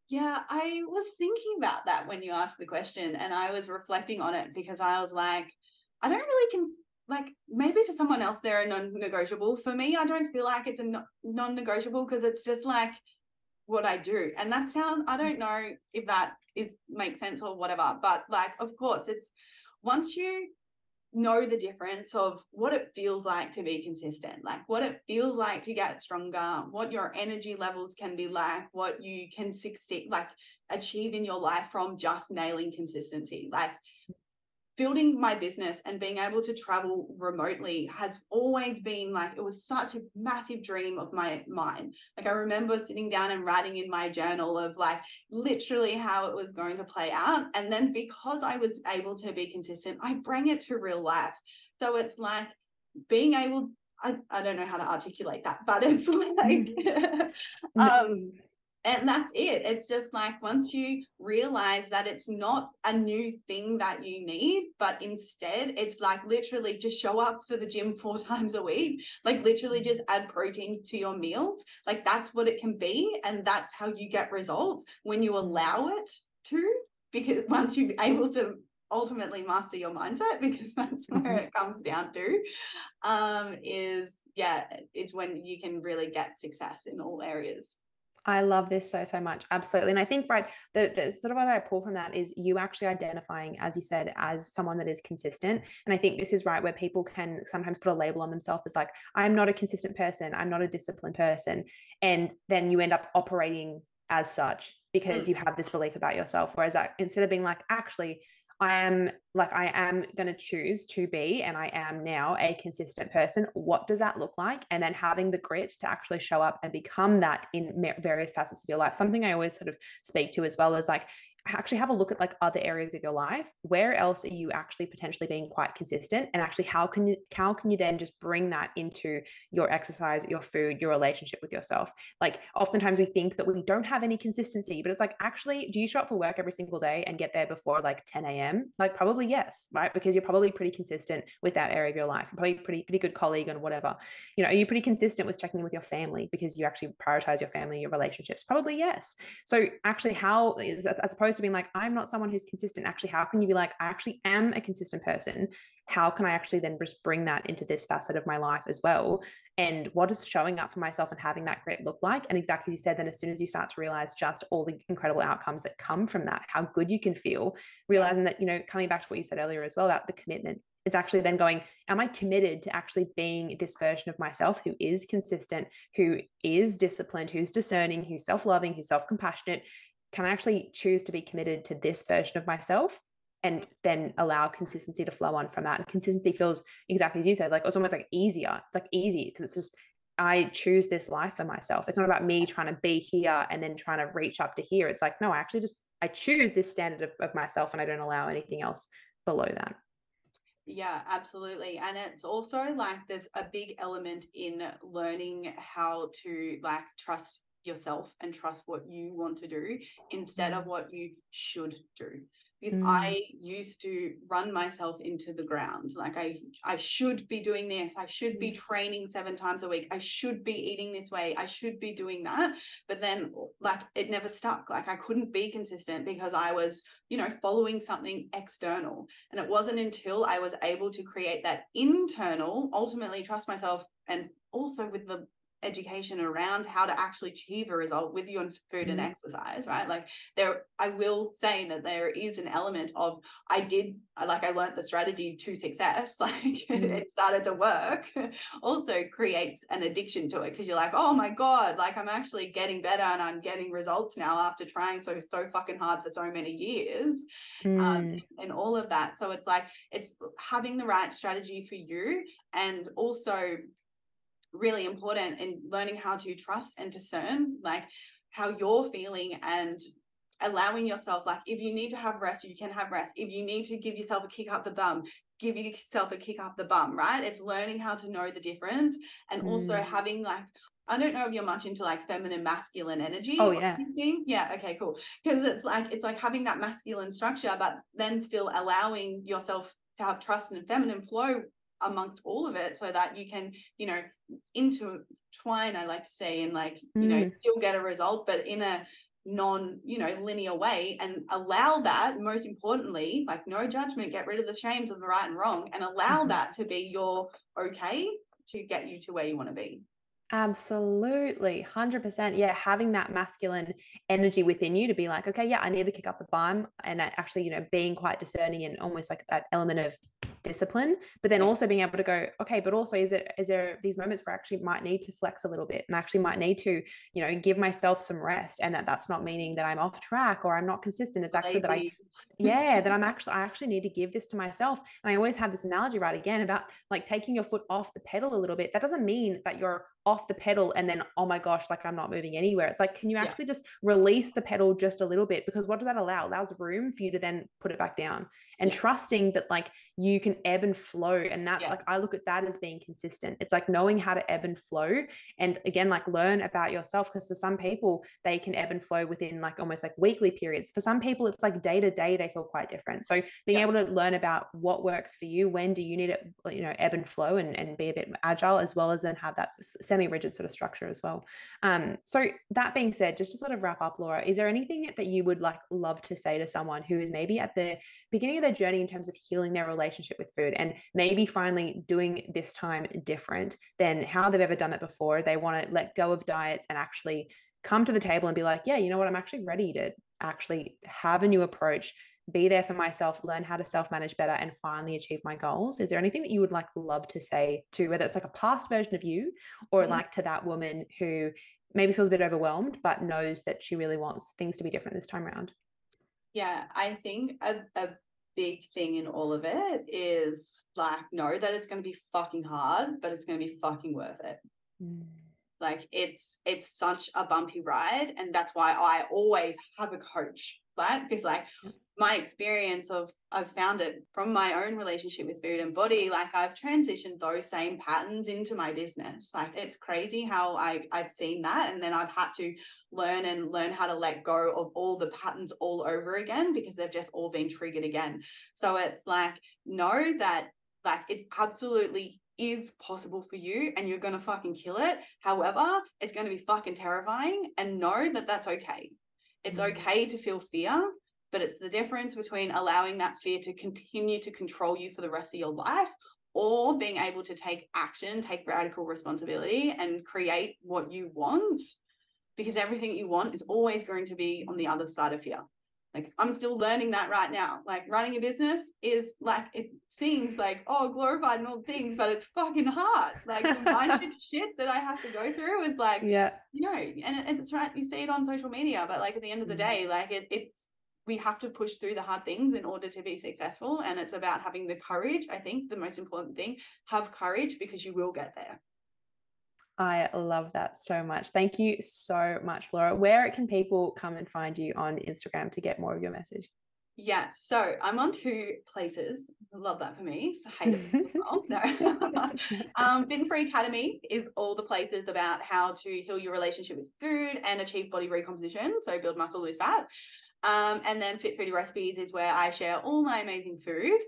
yeah, I was thinking about that when you asked the question and I was reflecting on it because I was like, I don't really can like maybe to someone else they're a non-negotiable. For me, I don't feel like it's a non-negotiable because it's just like what I do. And that sounds I don't know if that is makes sense or whatever, but like of course it's once you know the difference of what it feels like to be consistent, like what it feels like to get stronger, what your energy levels can be like, what you can succeed, like achieve in your life from just nailing consistency. Like building my business and being able to travel remotely has always been like it was such a massive dream of my mind. Like i remember sitting down and writing in my journal of like literally how it was going to play out and then because i was able to be consistent i bring it to real life. So it's like being able I, I don't know how to articulate that, but it's [LAUGHS] like [LAUGHS] um and that's it. It's just like once you realize that it's not a new thing that you need but instead it's like literally just show up for the gym four [LAUGHS] times a week like literally just add protein to your meals. Like that's what it can be and that's how you get results when you allow it to because [LAUGHS] once you're able to ultimately master your mindset because [LAUGHS] that's where mm-hmm. it comes down to um is yeah it's when you can really get success in all areas I love this so so much, absolutely. And I think, right, the, the sort of what I pull from that is you actually identifying, as you said, as someone that is consistent. And I think this is right where people can sometimes put a label on themselves as like, I'm not a consistent person, I'm not a disciplined person, and then you end up operating as such because mm. you have this belief about yourself. Whereas that, instead of being like, actually, I am like, I am going to choose to be, and I am now a consistent person. What does that look like? And then having the grit to actually show up and become that in various facets of your life. Something I always sort of speak to as well as like, actually have a look at like other areas of your life where else are you actually potentially being quite consistent? And actually how can you how can you then just bring that into your exercise your food your relationship with yourself? Like oftentimes we think that we don't have any consistency but it's like actually do you show up for work every single day and get there before like 10 a.m like probably yes right? Because you're probably pretty consistent with that area of your life probably pretty pretty good colleague and whatever. You know are you pretty consistent with checking in with your family because you actually prioritize your family your relationships? Probably yes. So actually how as opposed opposed to being like, I'm not someone who's consistent. Actually, how can you be like, I actually am a consistent person? How can I actually then just bring that into this facet of my life as well? And what does showing up for myself and having that grit look like? And exactly as you said, then as soon as you start to realize just all the incredible outcomes that come from that, how good you can feel, realizing that, you know, coming back to what you said earlier as well about the commitment it's actually then going am i committed to actually being this version of myself who is consistent who is disciplined who's discerning who's self-loving who's self-compassionate can I actually choose to be committed to this version of myself and then allow consistency to flow on from that? And consistency feels exactly as you said, like it's almost like easier. It's like easy because it's just I choose this life for myself. It's not about me trying to be here and then trying to reach up to here. It's like, no, I actually just I choose this standard of, of myself and I don't allow anything else below that. Yeah, absolutely. And it's also like there's a big element in learning how to like trust yourself and trust what you want to do instead of what you should do. Because mm. i used to run myself into the ground. Like i i should be doing this. I should be mm. training seven times a week. I should be eating this way. I should be doing that. But then like it never stuck. Like i couldn't be consistent because i was you know following something external. And it wasn't until i was able to create that internal ultimately trust myself and also with the education around how to actually achieve a result with your food and mm-hmm. exercise right like there i will say that there is an element of i did like i learned the strategy to success [LAUGHS] like mm-hmm. it started to work [LAUGHS] also creates an addiction to it because you're like oh my god like i'm actually getting better and i'm getting results now after trying so so fucking hard for so many years um, mm. um, and all of that so it's like it's having the right strategy for you and also really important in learning how to trust and discern like how you're feeling and allowing yourself like if you need to have rest you can have rest if you need to give yourself a kick up the bum give yourself a kick up the bum right it's learning how to know the difference and mm. also having like I don't know if you're much into like feminine masculine energy. Oh yeah. Yeah. Okay. Cool. Because it's like it's like having that masculine structure, but then still allowing yourself to have trust and feminine flow amongst all of it so that you can you know intertwine i like to say and like mm. you know mm. still get a result but in a non you know linear way and allow that most importantly like no judgment get rid of the shames of the right and wrong and allow mm-hmm. that to be your okay to get you to where you want to be Absolutely. 100%. Yeah. Having that masculine energy within you to be like, okay, yeah, I need to kick up the bum and actually, you know, being quite discerning and almost like that element of discipline but then also being able to go okay but also is it is there these moments where I actually might need to flex a little bit and actually might need to you know give myself some rest and that that's not meaning that I'm off track or I'm not consistent. It's actually Maybe. that I [LAUGHS] yeah that I'm actually I actually need to give this to myself. And I always have this analogy right again about like taking your foot off the pedal a little bit. That doesn't mean that you're off the pedal and then oh my gosh like i'm not moving anywhere. It's like can you actually yeah. just release the pedal just a little bit? Because what does that allow? It allows room for you to then put it back down and yeah. trusting that like you can ebb and flow and that yes. like i look at that as being consistent it's like knowing how to ebb and flow and again like learn about yourself because for some people they can ebb and flow within like almost like weekly periods for some people it's like day to day they feel quite different so being yeah. able to learn about what works for you when do you need it you know ebb and flow and, and be a bit agile as well as then have that semi-rigid sort of structure as well. Um, so that being said, just to sort of wrap up, Laura, is there anything that you would like love to say to someone who is maybe at the beginning of their journey in terms of healing their relationship with food and maybe finally doing this time different than how they've ever done it before? They want to let go of diets and actually come to the table and be like, yeah, you know what, I'm actually ready to actually have a new approach be there for myself, learn how to self manage better, and finally achieve my goals. Is there anything that you would like love to say to whether it's like a past version of you or mm-hmm. like to that woman who maybe feels a bit overwhelmed but knows that she really wants things to be different this time around? Yeah, I think a, a big thing in all of it is like know that it's going to be fucking hard, but it's going to be fucking worth it. Mm. Like it's it's such a bumpy ride, and that's why I always have a coach, right? Because like my experience of I've found it from my own relationship with food and body, like I've transitioned those same patterns into my business. Like it's crazy how I I've seen that, and then I've had to learn and learn how to let go of all the patterns all over again because they've just all been triggered again. So it's like know that like it absolutely is possible for you and you're going to fucking kill it. However, it's going to be fucking terrifying and know that that's okay. It's Mm. okay to feel fear, but it's the difference between allowing that fear to continue to control you for the rest of your life or being able to take action, take radical responsibility and create what you want because everything you want is always going to be on the other side of fear. Like I'm still learning that right now. Like running a business is like it seems like oh glorified and all things, but it's fucking hard. Like the [LAUGHS] mindset shit that I have to go through is like Yeah. you know, and it, it's right. You see it on social media, but like at the end of the Mhm. day, like it, it's we have to push through the hard things in order to be successful, and it's about having the courage. I think the most important thing: have courage because you will get there. I love that so much. Thank you so much, Laura. Where can people come and find you on Instagram to get more of your message? Yes. So I'm on two places. Love that for me. So hate it. [LAUGHS] well. No. [LAUGHS] um, and Free Academy is all the places about how to heal your relationship with food and achieve body recomposition. So build muscle, lose fat. Um, and then Fit Foodie Recipes is where I share all my amazing food.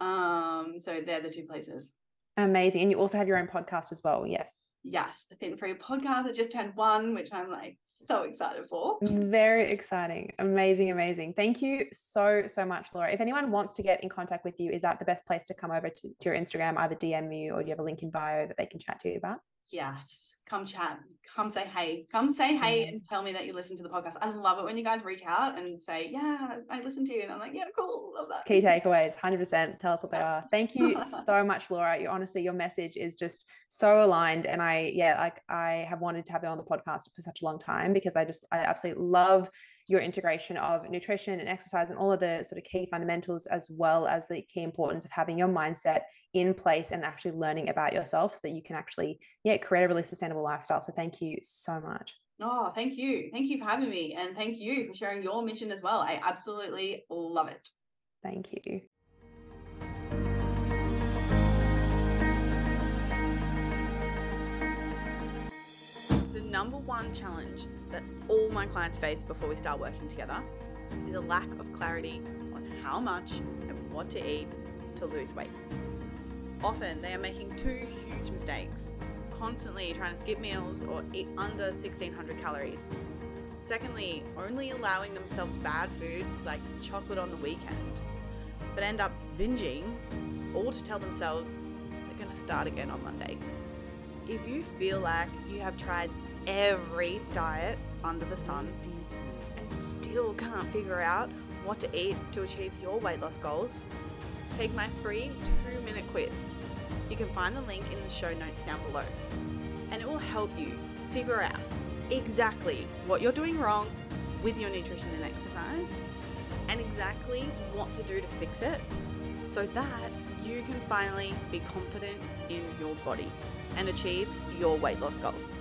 Um, so they're the two places. Amazing. And you also have your own podcast as well. Yes. Yes, the Fit and Free podcast. I just turned one, which I'm like so excited for. Very exciting. Amazing, amazing. Thank you so, so much, Laura. If anyone wants to get in contact with you, is that the best place to come over to, to your Instagram, either DM you or do you have a link in bio that they can chat to you about? Yes, come chat, come say hey, come say hey and tell me that you listen to the podcast. I love it when you guys reach out and say, Yeah, I listen to you. And I'm like, Yeah, cool, love that. Key takeaways, 100%. Tell us what they are. Thank you [LAUGHS] so much, Laura. You honestly, your message is just so aligned. And I, yeah, like I have wanted to have you on the podcast for such a long time because I just, I absolutely love your integration of nutrition and exercise and all of the sort of key fundamentals, as well as the key importance of having your mindset in place and actually learning about yourself so that you can actually, yeah, create a really sustainable lifestyle. So thank you so much. Oh, thank you. Thank you for having me. And thank you for sharing your mission as well. I absolutely love it. Thank you. The number one challenge that all my clients face before we start working together is a lack of clarity on how much and what to eat to lose weight. Often they are making two huge mistakes constantly trying to skip meals or eat under 1600 calories. Secondly, only allowing themselves bad foods like chocolate on the weekend, but end up binging, all to tell themselves they're going to start again on Monday. If you feel like you have tried every diet under the sun and still can't figure out what to eat to achieve your weight loss goals, take my free two minute quiz. You can find the link in the show notes down below. And it will help you figure out exactly what you're doing wrong with your nutrition and exercise and exactly what to do to fix it so that you can finally be confident in your body and achieve your weight loss goals.